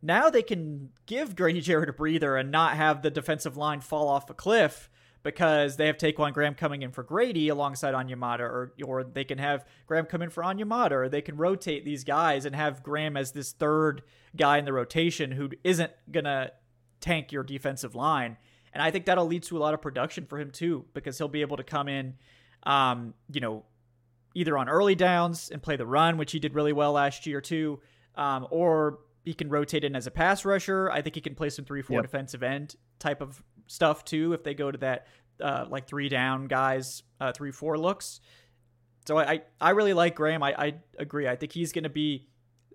now they can give Grady Jarrett a breather and not have the defensive line fall off a cliff because they have Ta'Quon Graham coming in for Grady alongside Onyemata, or or they can have Graham come in for Onyemata, or they can rotate these guys and have Graham as this third guy in the rotation who isn't gonna tank your defensive line. And I think that'll lead to a lot of production for him too, because he'll be able to come in, um, you know, either on early downs and play the run, which he did really well last year too, um, or he can rotate in as a pass rusher. I think he can play some three four yep. defensive end type of stuff too if they go to that uh, like three down guys, uh, three four looks. So I I really like Graham. I I agree. I think he's going to be.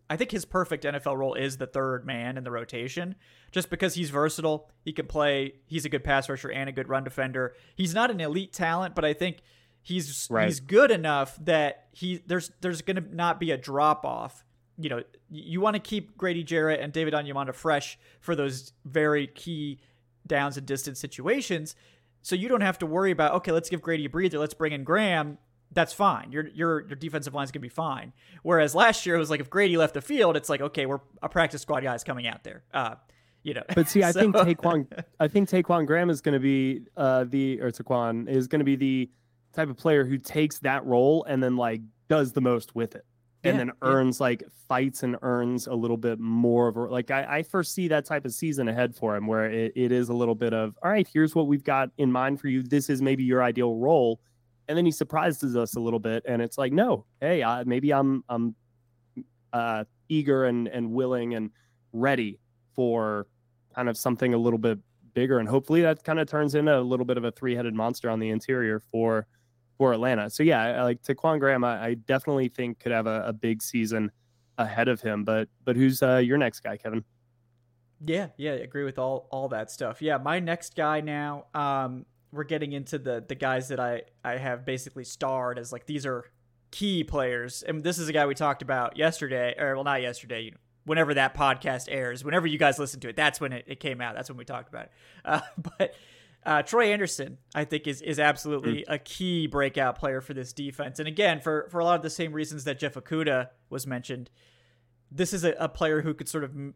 I think his perfect NFL role is the third man in the rotation, just because he's versatile. He can play. He's a good pass rusher and a good run defender. He's not an elite talent, but I think He's right. he's good enough that he there's there's going to not be a drop off. You know, you want to keep Grady Jarrett and David Onyemata fresh for those very key downs and distance situations. So you don't have to worry about okay, let's give Grady a breather, let's bring in Graham. That's fine. Your your your defensive line's gonna be fine. Whereas last year it was like if Grady left the field, it's like okay, we're a practice squad guys coming out there. Uh, you know. But see, I [LAUGHS] So- think Ta'Quon, I think Ta'Quon Graham is going to be uh, the or Ta'Quon is going to be the type of player who takes that role and then like does the most with it, and Yeah, then yeah. earns like fights and earns a little bit more of a like I, I foresee that type of season ahead for him where it, it is a little bit of all right, here's what we've got in mind for you. This is maybe your ideal role, and then he surprises us a little bit, and it's like no, hey, I, maybe I'm I'm uh, eager and and willing and ready for kind of something a little bit bigger and hopefully that kind of turns into a little bit of a three-headed monster on the interior for for Atlanta. So yeah, like Ta'Quon Graham, I, I definitely think could have a, a big season ahead of him. But but who's uh, your next guy, Kevin? Yeah, yeah, I agree with all all that stuff. Yeah, my next guy now, um, we're getting into the the guys that I I have basically starred as like these are key players, and this is a guy we talked about yesterday, or well, not yesterday, you know, whenever that podcast airs, whenever you guys listen to it, that's when it, it came out. That's when we talked about it. Uh, [LAUGHS] but uh, Troy Andersen, I think, is is absolutely a key breakout player for this defense, and again, for for a lot of the same reasons that Jeff Okudah was mentioned. This is a, a player who could sort of m-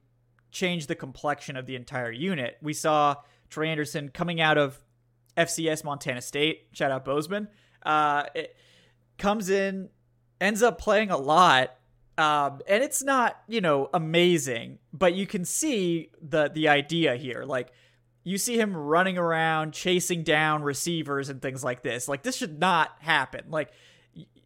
change the complexion of the entire unit. We saw Troy Andersen coming out of FCS Montana State. Shout out Bozeman. Uh, it comes in, ends up playing a lot, um, and it's not you know amazing, but you can see the the idea here. Like you see him running around chasing down receivers and things like this. Like this should not happen. Like.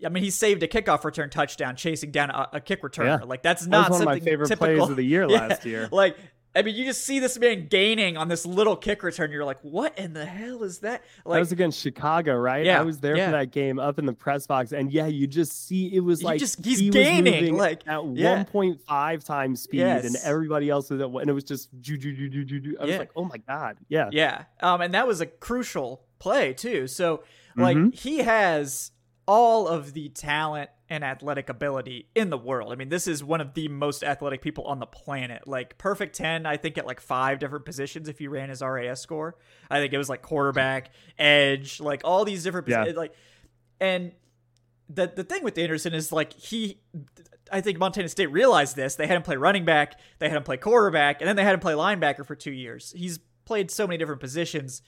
I mean, he saved a kickoff return touchdown, chasing down a, a kick returner. Yeah. Like that's That not was one of my favorite typical. plays of the year [LAUGHS] Yeah. last year. Like, I mean, you just see this man gaining on this little kick return. You're like, what in the hell is that? Like, that was against Chicago, right? Yeah, I was there yeah. for that game up in the press box, and yeah, you just see it was like just- he's he gaining, like, at yeah. 1.5 times speed, and everybody else was at one, and it was just ju ju ju ju ju. I was like, oh my god, yeah, yeah. Um, and that was a crucial play too. So, like, Mhm. he has all of the talent and athletic ability in the world. I mean, this is one of the most athletic people on the planet. Like perfect 10, I think at like five different positions if you ran his RAS score. I think it was like quarterback, edge, like all these different Yeah. positions. Like and the the thing with Andersen is like he I think Montana State realized this. They had him play running back, they had him play quarterback, and then they had him play linebacker for 2 years. He's played so many different positions.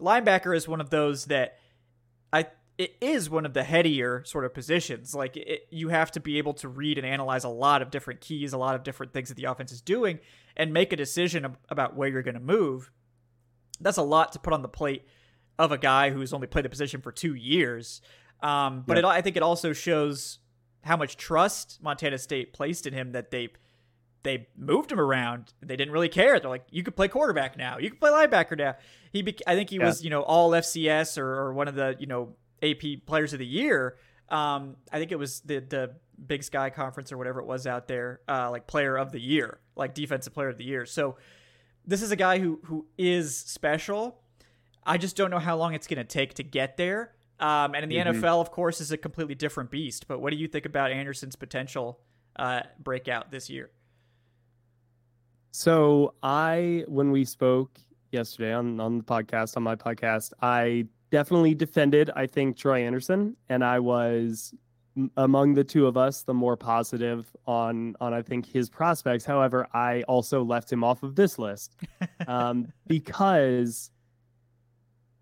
Linebacker is one of those that I it is one of the headier sort of positions. Like it, you have to be able to read and analyze a lot of different keys, a lot of different things that the offense is doing, and make a decision about where you're going to move. That's a lot to put on the plate of a guy who's only played the position for two years. Um, but Yeah. it, I think it also shows how much trust Montana State placed in him that they they moved him around. They didn't really care. They're like, you could play quarterback now. You can play linebacker now. He, bec I think he Yeah. was, you know, all FCS or, or one of the, you know, AP Players of the Year. Um, I think it was the the Big Sky Conference or whatever it was out there, uh, like Player of the Year, like Defensive Player of the Year. So this is a guy who who is special. I just don't know how long it's going to take to get there. Um, and in the Mhm. NFL, of course, is a completely different beast. But what do you think about Andersen's potential uh, breakout this year? So I, when we spoke yesterday on on the podcast, on my podcast, I definitely defended. I think Troy Andersen, and I was among the two of us the more positive on on I think his prospects. However, I also left him off of this list [LAUGHS] um, because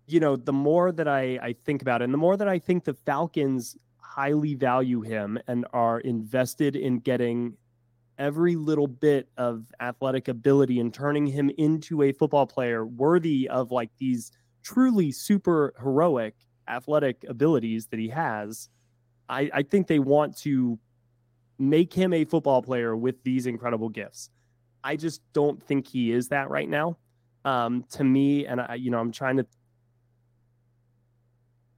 you know the more that I I think about it, and the more that I think the Falcons highly value him and are invested in getting every little bit of athletic ability and turning him into a football player worthy of like these truly super heroic athletic abilities that he has. I, I think they want to make him a football player with these incredible gifts. I just don't think he is that right now. Um, to me, and I, you know, I'm trying to.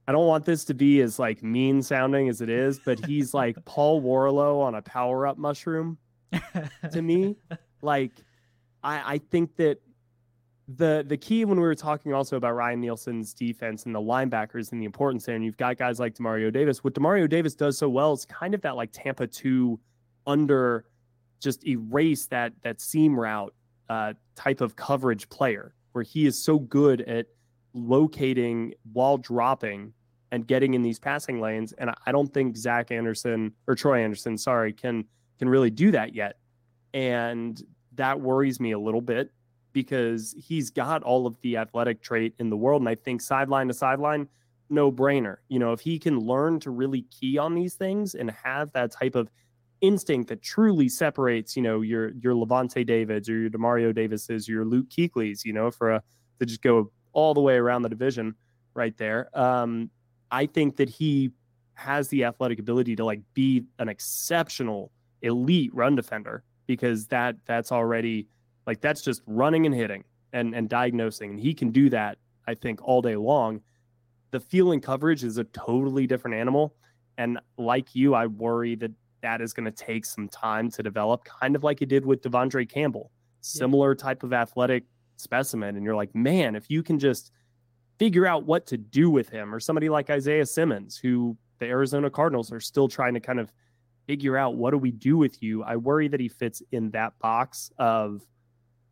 I don't want this to be as like mean sounding as it is, but he's like [LAUGHS] Paul Worrilow on a power up mushroom [LAUGHS] to me. Like, I, I think that the the key when we were talking also about Ryan Nielsen's defense and the linebackers and the importance there, and you've got guys like Demario Davis. What Demario Davis does so well is kind of that like Tampa two under just erase that that seam route uh, type of coverage player where he is so good at locating while dropping and getting in these passing lanes. And I don't think Zach Anderson or Troy Andersen, sorry, can can really do that yet. And that worries me a little bit because he's got all of the athletic trait in the world. And I think sideline to sideline, no brainer. You know, if he can learn to really key on these things and have that type of instinct that truly separates, you know, your your Lavonte Davids or your Demario Davises, your Luke Kuechlys, you know, for a to just go all the way around the division right there. Um, I think that he has the athletic ability to like be an exceptional elite run defender because that that's already like that's just running and hitting and and diagnosing and he can do that I think all day long. The feeling coverage is a totally different animal and like you I worry that that is going to take some time to develop kind of like it did with De'Vondre Campbell. Similar yeah. type of athletic specimen and you're like, "Man, if you can just figure out what to do with him, or somebody like Isaiah Simmons, who the Arizona Cardinals are still trying to kind of figure out what do we do with you. I worry that he fits in that box of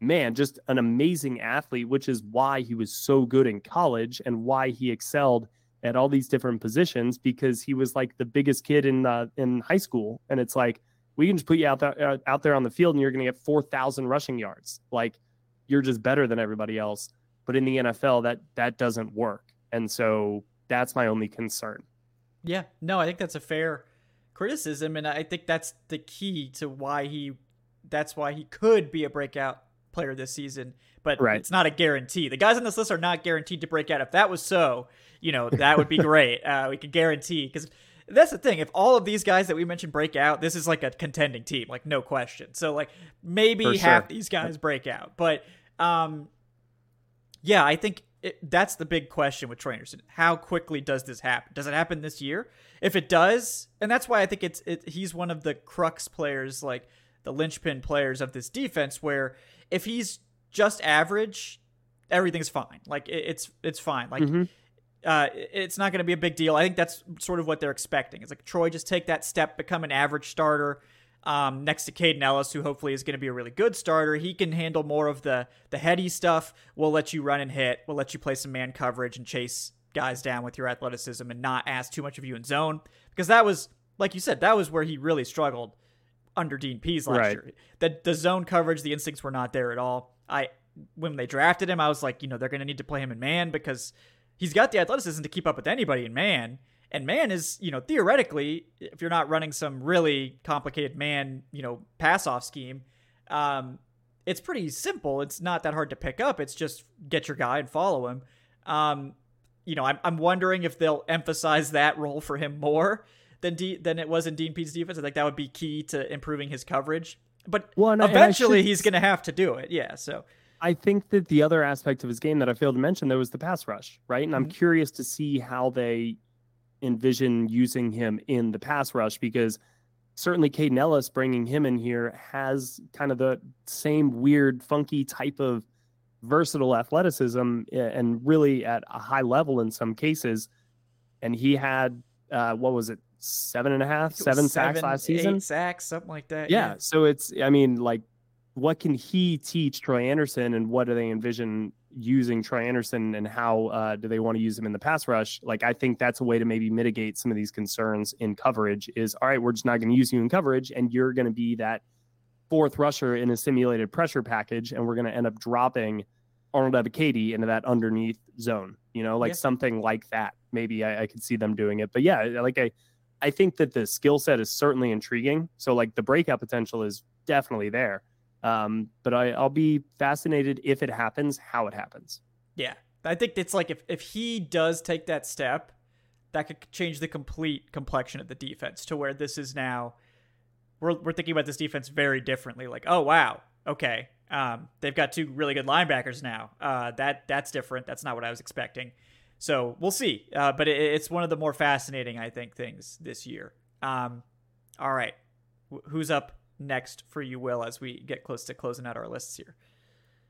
man, just an amazing athlete, which is why he was so good in college and why he excelled at all these different positions because he was like the biggest kid in uh, in high school. And it's like we can just put you out there uh, out there on the field and you're going to get four thousand rushing yards. Like you're just better than everybody else. But in the NFL, that that doesn't work, and so that's my only concern. Yeah, no, I think that's a fair criticism, and I think that's the key to why he. That's why he could be a breakout player this season, but right. it's not a guarantee. The guys on this list are not guaranteed to break out. If that was so, you know, that would be [LAUGHS] great. Uh, we could guarantee because that's the thing. If all of these guys that we mentioned break out, this is like a contending team, like no question. So like maybe sure. half these guys break out, but um, yeah, I think it, that's the big question with Troy Andersen. How quickly does this happen? Does it happen this year? If it does, and that's why I think it's it, he's one of the crux players, like the linchpin players of this defense. Where if he's just average, everything's fine. Like it, it's it's fine. Like. Mm-hmm. Uh, it's not going to be a big deal. I think that's sort of what they're expecting. It's like Troy just take that step, become an average starter, um, next to Kaden Elliss, who hopefully is going to be a really good starter. He can handle more of the the heady stuff. We'll let you run and hit. We'll let you play some man coverage and chase guys down with your athleticism and not ask too much of you in zone because that was like you said that was where he really struggled under Dean Pees last right. year. The the zone coverage, the instincts were not there at all. I when they drafted him, I was like, you know, they're going to need to play him in man because he's got the athleticism to keep up with anybody in man. And man is, you know, theoretically, if you're not running some really complicated man, you know, pass off scheme, um, it's pretty simple. It's not that hard to pick up. It's just get your guy and follow him. Um, you know, I'm, I'm wondering if they'll emphasize that role for him more than D, than it was in Dean Pees' defense. I think that would be key to improving his coverage. But well, eventually should... he's going to have to do it. Yeah. So I think that the other aspect of his game that I failed to mention there was the pass rush, right? And I'm mm-hmm. curious to see how they envision using him in the pass rush because certainly Kaden Elliss bringing him in here has kind of the same weird, funky type of versatile athleticism and really at a high level in some cases. And he had, uh, what was it, seven and a half, seven, seven sacks last season? sacks, something like that. Yeah, yeah. So it's, I mean, like, what can he teach Troy Andersen and what do they envision using Troy Andersen and how uh, do they want to use him in the pass rush? Like, I think that's a way to maybe mitigate some of these concerns in coverage. Is all right, we're just not going to use you in coverage, and you're going to be that fourth rusher in a simulated pressure package, and we're going to end up dropping Arnold Ebiketie into that underneath zone. You know, like yeah. something like that. Maybe I, I could see them doing it, but yeah, like I, I think that the skill set is certainly intriguing. So like the breakout potential is definitely there. Um, but I, I'll be fascinated if it happens, how it happens. Yeah. I think it's like if, if he does take that step, that could change the complete complexion of the defense to where this is now we're, we're thinking about this defense very differently. Like, oh wow, okay, um, they've got two really good linebackers now. Uh, that that's different. That's not what I was expecting. So we'll see. Uh, but it, it's one of the more fascinating, I think, things this year. Um, all right, Wh- who's up next for you, Will, as we get close to closing out our lists here?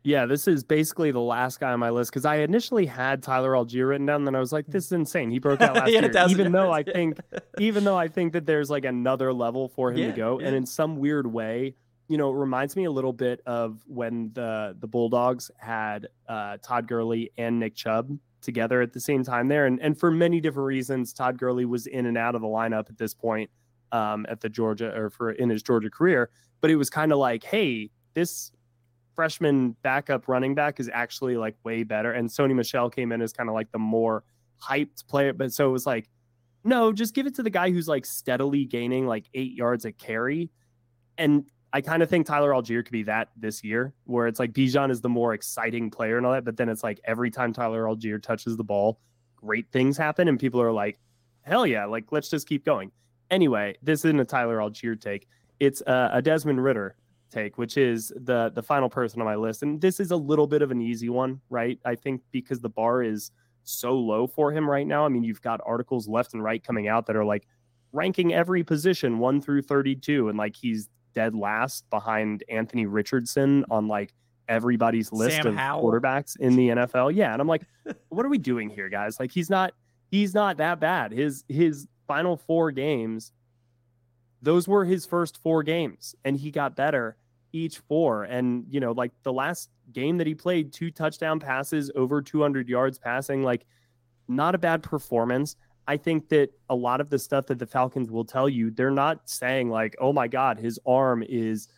Yeah, this is basically the last guy on my list because I initially had Tyler Allgeier written down, then I was like, "This is insane." He broke out [LAUGHS] last year, even though I [LAUGHS] think, even though I think that there's like another level for him yeah, to go, yeah. and in some weird way, you know, it reminds me a little bit of when the the Bulldogs had uh, Todd Gurley and Nick Chubb together at the same time there. And and for many different reasons, Todd Gurley was in and out of the lineup at this point um, at the Georgia or for in his Georgia career. But it was kind of like, hey, this freshman backup running back is actually like way better. And Sony Michel came in as kind of like the more hyped player. But so it was like, no, just give it to the guy who's like steadily gaining like eight yards a carry. And I kind of think Tyler Allgeier could be that this year, where it's like Bijan is the more exciting player and all that. But then it's like every time Tyler Allgeier touches the ball, great things happen. And people are like, hell yeah, like let's just keep going. Anyway, this isn't a Tyler Allgeier take. It's a, a Desmond Ridder take, which is the the final person on my list. And this is a little bit of an easy one, right? I think because the bar is so low for him right now. I mean, you've got articles left and right coming out that are like ranking every position 1 through 32 and like he's dead last behind Anthony Richardson on like everybody's list Sam of Howell. quarterbacks in the NFL. Yeah, and I'm like, [LAUGHS] what are we doing here, guys? Like he's not he's not that bad. His his final four games, those were his first four games, and he got better each four. And you know, like the last game that he played, two touchdown passes, over 200 yards passing, like not a bad performance. I think that a lot of the stuff that the Falcons will tell you, they're not saying like, "Oh my God, his arm is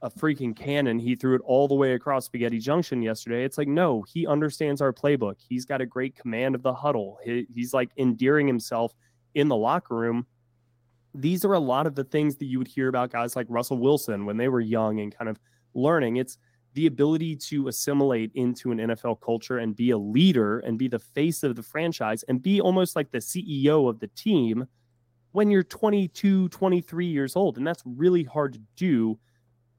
a freaking cannon. He threw it all the way across Spaghetti Junction yesterday." It's like, no, he understands our playbook. He's got a great command of the huddle. He, he's like endearing himself in the locker room. These are a lot of the things that you would hear about guys like Russell Wilson when they were young and kind of learning. It's the ability to assimilate into an NFL culture and be a leader and be the face of the franchise and be almost like the CEO of the team when you're 22, 23 years old. And that's really hard to do.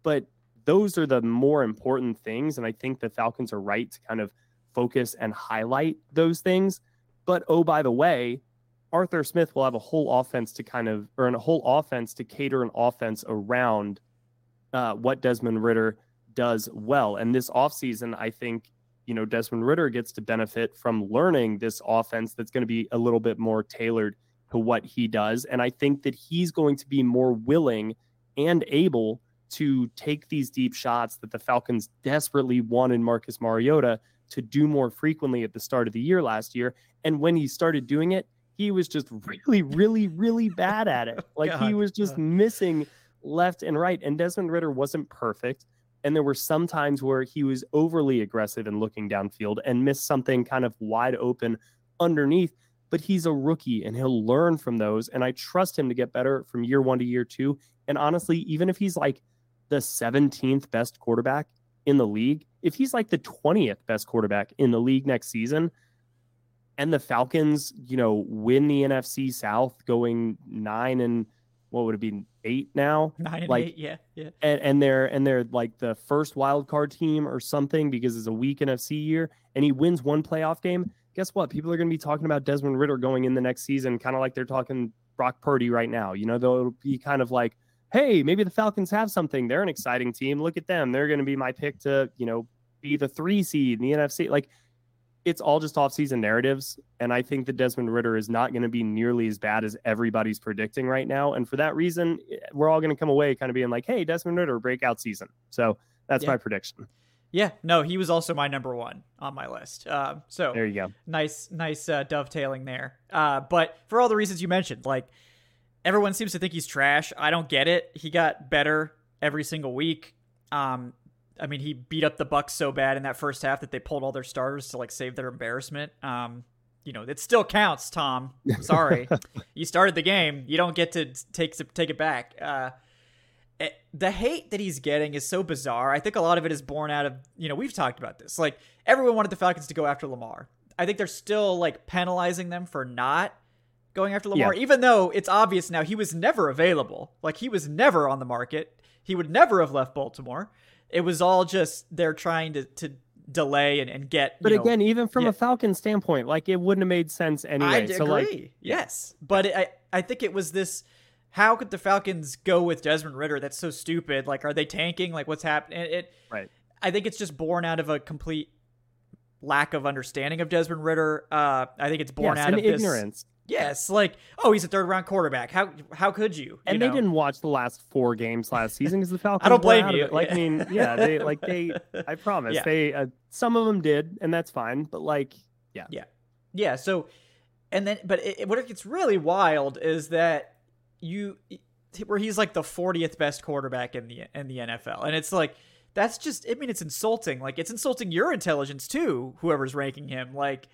But those are the more important things. And I think the Falcons are right to kind of focus and highlight those things. But oh, by the way, Arthur Smith will have a whole offense to kind of, or a whole offense to cater an offense around uh, what Desmond Ridder does well. And this offseason, I think, you know, Desmond Ridder gets to benefit from learning this offense that's going to be a little bit more tailored to what he does. And I think that he's going to be more willing and able to take these deep shots that the Falcons desperately wanted Marcus Mariota to do more frequently at the start of the year last year. And when he started doing it, he was just really, really, really bad at it. [LAUGHS] Like he was just missing left and right. And Desmond Ridder wasn't perfect. And there were some times where he was overly aggressive and looking downfield and missed something kind of wide open underneath. But he's a rookie and he'll learn from those. And I trust him to get better from year one to year two. And honestly, even if he's like the 17th best quarterback in the league, if he's like the 20th best quarterback in the league next season, and the Falcons, you know, win the NFC South going nine and what would it be eight now? Nine and Like- eight, yeah, yeah. and, and they're and they're like the first wild card team or something because it's a weak NFC year, and he wins one playoff game. Guess what? People are going to be talking about Desmond Ridder going in the next season, kind of like they're talking Brock Purdy right now. You know, they'll be kind of like, hey, maybe the Falcons have something. They're an exciting team. Look at them. They're going to be my pick to you know be the three seed in the NFC. Like it's all just off-season narratives, and I think that Desmond Ridder is not going to be nearly as bad as everybody's predicting right now. And for that reason, eh, we're all going to come away kind of being like, "Hey, Desmond Ridder breakout season." So that's Yeah. my prediction. Yeah, no, he was also my number one on my list. Uh, so There you go. nice, nice uh, dovetailing there. Uh, but for all the reasons you mentioned, like everyone seems to think he's trash. I don't get it. He got better every single week. Um, I mean, he beat up the Bucs so bad in that first half that they pulled all their starters to like save their embarrassment. Um, you know, it still counts, Tom. Sorry, [LAUGHS] you started the game. You don't get to take take it back. Uh, it- the hate that he's getting is so bizarre. I think a lot of it is born out of, you know, we've talked about this. Like everyone wanted the Falcons to go after Lamar. I think they're still like penalizing them for not going after Lamar, even though it's obvious now he was never available. Like he was never on the market. He would never have left Baltimore. It was all just they're trying to, to delay and, and get. But you know, again, even from yeah. a Falcon standpoint, like it wouldn't have made sense anyway. I so agree. like, yes, but it, I I think it was this. How could the Falcons go with Desmond Ridder? That's so stupid. Like, are they tanking? Like, what's happening? It, it right. I think it's just born out of a complete lack of understanding of Desmond Ridder. Uh, I think it's born yes, out of this. ignorance. Yes, like oh, he's a third round quarterback. How how could you? you And they know? didn't watch the last four games last season because the [LAUGHS] Falcons. I don't blame you. it. Like, I mean, [LAUGHS] yeah, they like they. I promise Yeah. they. Uh, some of them did, and that's fine. But like, Yeah, Yeah. Yeah. So, and then, but it, what gets really wild is that you, where he's like the 40th best quarterback in the in the NFL, and it's like that's just. I mean, it's insulting. Like it's insulting your intelligence too. Whoever's ranking him, like.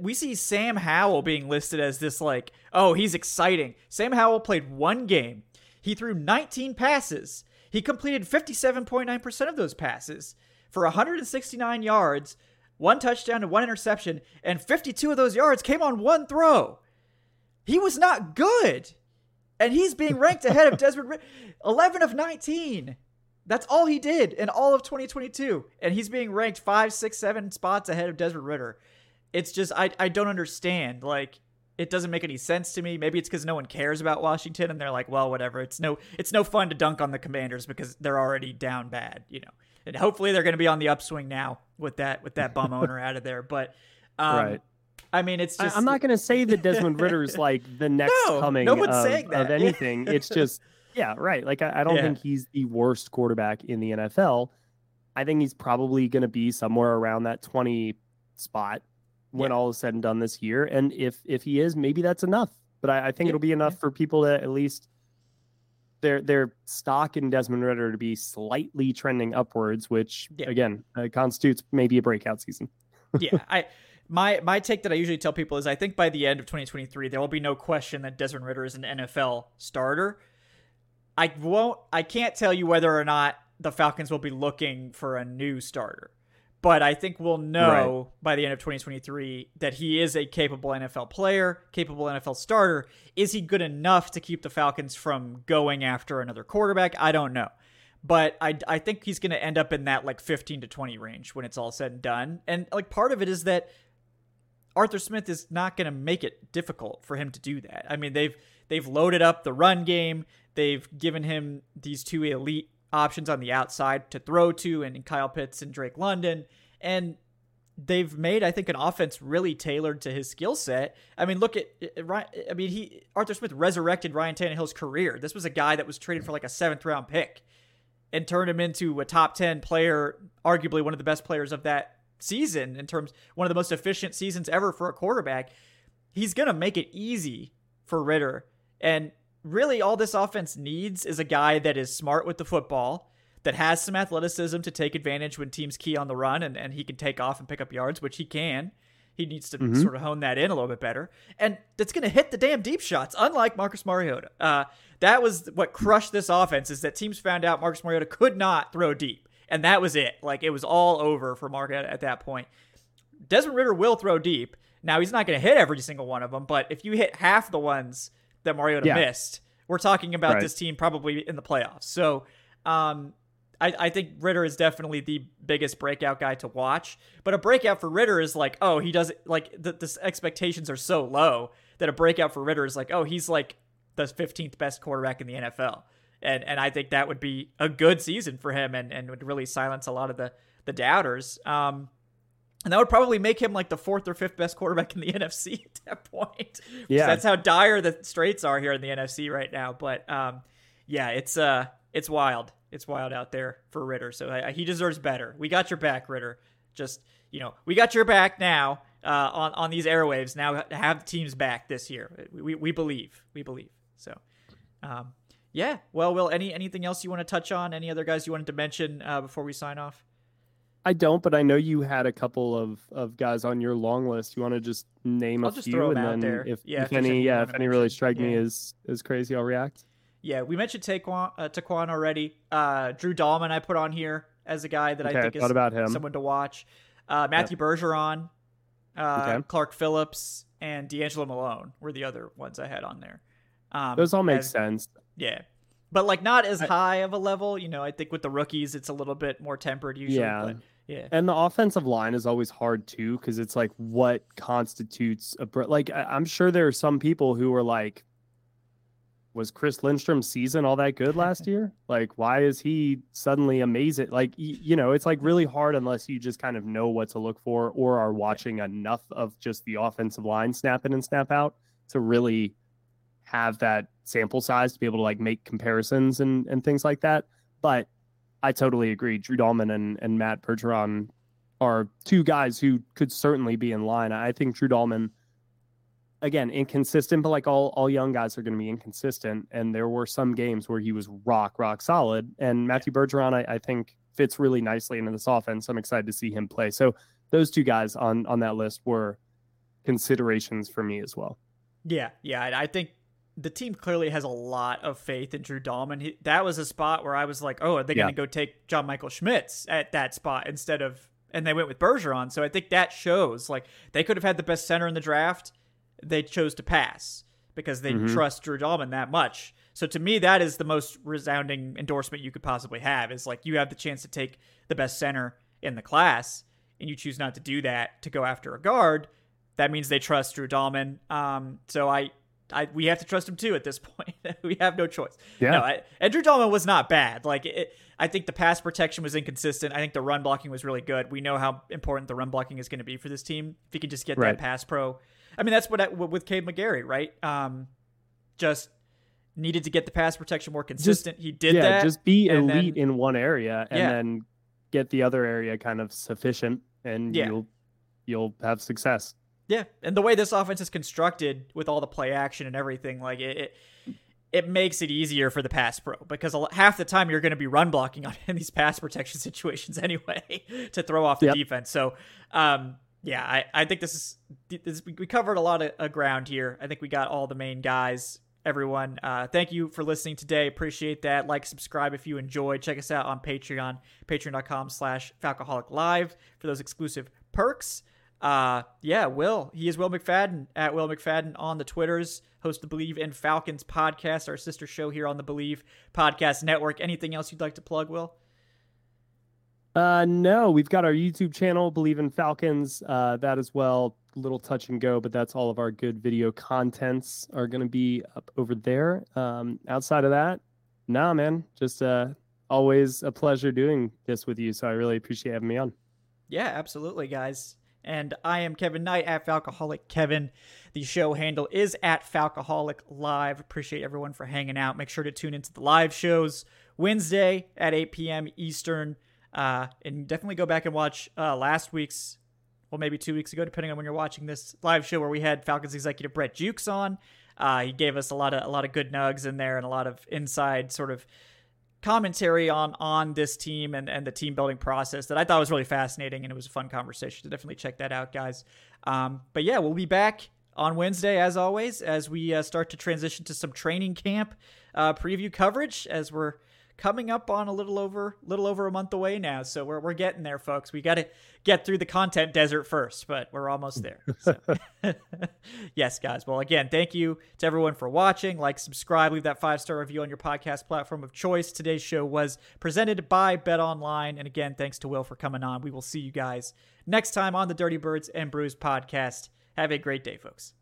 We see Sam Howell being listed as this like, oh, he's exciting. Sam Howell played one game. He threw 19 passes. He completed 57.9% of those passes for 169 yards, one touchdown and one interception, and 52 of those yards came on one throw. He was not good. And he's being ranked ahead of [LAUGHS] Desmond Ridder. 11 of 19. That's all he did in all of 2022. And he's being ranked five, six, seven spots ahead of Desmond Ridder. It's just, I, I don't understand. Like, it doesn't make any sense to me. Maybe it's because no one cares about Washington and they're like, well, whatever. It's no, it's no fun to dunk on the Commanders because they're already down bad, you know and hopefully they're going to be on the upswing now with that with that bum owner out of there. But um, right. I mean, it's just. I, am not going to say that Desmond Ridder is like [LAUGHS] the next no, coming no one's of, saying that. of [LAUGHS] anything. it's just, yeah, right. Like, I, I don't yeah. think he's the worst quarterback in the NFL. I think he's probably going to be somewhere around that 20 spot when yeah. all is said and done this year. And if if he is, maybe that's enough. But I, I think yeah. it'll be enough for people to at least their their stock in Desmond Ridder to be slightly trending upwards, which yeah. again uh, constitutes maybe a breakout season. [LAUGHS] yeah, I my my take that I usually tell people is I think by the end of 2023 there will be no question that Desmond Ridder is an NFL starter. I won't I can't tell you whether or not the Falcons will be looking for a new starter but I think we'll know right. by the end of 2023 that he is a capable NFL player, capable NFL starter. Is he good enough to keep the Falcons from going after another quarterback? I don't know. But I, I think he's going to end up in that like 15 to 20 range when it's all said and done. And like part of it is that Arthur Smith is not going to make it difficult for him to do that. I mean, they've they've loaded up the run game. They've given him these two elite options on the outside to throw to, and Kyle Pitts and Drake London. And they've made, I think, an offense really tailored to his skill set. I mean, look at uh, Ryan. I mean, he Arthur Smith resurrected Ryan Tannehill's career. This was a guy that was traded for like a seventh round pick and turned him into a top ten player, arguably one of the best players of that season in terms one of the most efficient seasons ever for a quarterback. He's gonna make it easy for Ridder. and really all this offense needs is a guy that is smart with the football, that has some athleticism to take advantage when teams key on the run and, and he can take off and pick up yards, which he can. He needs to mm-hmm. sort of hone that in a little bit better. And that's going to hit the damn deep shots, unlike Marcus Mariota. Uh, that was what crushed this offense is that teams found out Marcus Mariota could not throw deep. And that was it. Like it was all over for Mariota at that point. Desmond Ridder will throw deep. Now he's not going to hit every single one of them, but if you hit half the ones that Mariota yeah. missed, we're talking about right. this team probably in the playoffs. So, um, I, I think Ridder is definitely the biggest breakout guy to watch. But a breakout for Ridder is like, oh, he does like the, the expectations are so low that a breakout for Ridder is like, oh, he's like the 15th best quarterback in the NFL. And and I think that would be a good season for him and, and would really silence a lot of the the doubters. Um, and that would probably make him like the fourth or fifth best quarterback in the [LAUGHS] NFC at that point. [LAUGHS] Yeah, that's how dire the straits are here in the NFC right now. But um, yeah, it's uh, it's wild. It's wild out there for Ridder. So uh, he deserves better. We got your back, Ridder. Just you know, we got your back now uh, on on these airwaves. Now have the team's back this year. We we believe. We believe. So. Um, yeah. Well, Will, any anything else you want to touch on? Any other guys you wanted to mention uh, before we sign off? I don't, but I know you had a couple of, of guys on your long list. You want to just name I'll a just few, and then there. if, yeah, if, if any, yeah, if any really strike yeah. me as as crazy, I'll react. Yeah, we mentioned Ta'Quon, uh, Ta'Quon already. Uh, Drew Dalman, I put on here as a guy that okay, I think I is about him. someone to watch. Uh, Matthew yep. Bergeron, uh, okay. Clark Phillips, and DeAngelo Malone were the other ones I had on there. Um, Those all make as, sense. Yeah, but like not as I, high of a level. You know, I think with the rookies, it's a little bit more tempered usually. Yeah. But, yeah. And the offensive line is always hard too because it's like what constitutes a like I'm sure there are some people who are like was Chris Lindstrom's season all that good last [LAUGHS] year? Like why is he suddenly amazing? Like you know, it's like really hard unless you just kind of know what to look for or are watching enough of just the offensive line snap in and snap out to really have that sample size to be able to like make comparisons and and things like that. But I totally agree. Drew Dalman and, and Matt Bergeron are two guys who could certainly be in line. I think Drew Dalman, again, inconsistent, but like all all young guys are going to be inconsistent. And there were some games where he was rock rock solid. And Matthew Bergeron, I, I think, fits really nicely into this offense. I'm excited to see him play. So those two guys on on that list were considerations for me as well. Yeah, yeah, I think the team clearly has a lot of faith in Drew Dalman. He, that was a spot where I was like, oh, are they yeah. going to go take John Michael Schmitz at that spot instead of, and they went with Bergeron. So I think that shows like they could have had the best center in the draft. They chose to pass because they mm-hmm. trust Drew Dalman that much. So to me, that is the most resounding endorsement you could possibly have. Is like you have the chance to take the best center in the class, and you choose not to do that to go after a guard. That means they trust Drew Dalman. Um, so I I, we have to trust him too at this [LAUGHS] point. we have no choice. Yeah. No, I, Andrew Dalman was not bad. Like it, I think the pass protection was inconsistent. I think the run blocking was really good. We know how important the run blocking is going to be for this team. If you can just get right. that pass pro, I mean that's what I, with Kaleb McGary, right? Um, just needed to get the pass protection more consistent. Just, he did yeah, that. Just be elite then, in one area and yeah. then get the other area kind of sufficient, and yeah. you'll you'll have success. Yeah, and the way this offense is constructed with all the play action and everything, like it, it, it makes it easier for the pass pro because half the time you're going to be run blocking on [LAUGHS] in these pass protection [LAUGHS] situations anyway [LAUGHS] to throw off the yep. defense. So, um, yeah, I, I think this is this, we covered a lot of, of ground here. I think we got all the main guys. Everyone, uh, thank you for listening today. Appreciate that. Like, subscribe if you enjoyed. Check us out on Patreon, patreon.com slash Falcoholic Live for those exclusive perks. Uh, yeah, Will. He is Will McFadden at Will McFadden on the Twitters. Host the Bleav in Falcons podcast, our sister show here on the Bleav Podcast Network. Anything else you'd like to plug, Will? Uh, no, we've got our YouTube channel, Bleav in Falcons. Uh, that as well, little touch and go, but that's all of our good video contents are going to be up over there. Um, outside of that, nah, man, just uh, always a pleasure doing this with you. So I really appreciate having me on. Yeah, absolutely, guys. And I am Kevin Knight at Falcoholic Kevin. The show handle is at Falcoholic Live. Appreciate everyone for hanging out. Make sure to tune into the live shows Wednesday at 8 p.m. Eastern. Uh, and definitely go back and watch uh, last week's, well, maybe two weeks ago, depending on when you're watching this live show, where we had Falcons executive Brett Jukes on. Uh, he gave us a lot of a lot of good nugs in there and a lot of inside sort of commentary on on this team and, and the team building process that I thought was really fascinating and it was a fun conversation. So definitely check that out, guys. Um, but yeah, we'll be back on Wednesday as always as we uh, start to transition to some training camp uh, preview coverage as we're coming up on a little over little over a month away now. So we're we're getting there, folks. We got to get through the content desert first, but we're almost there. So. [LAUGHS] yes, guys. Well, again, thank you to everyone for watching. Like, subscribe, leave that five star review on your podcast platform of choice. Today's show was presented by Bet Online, and again, thanks to Will for coming on. We will see you guys next time on the Dirty Birds and Brews podcast. Have a great day, folks.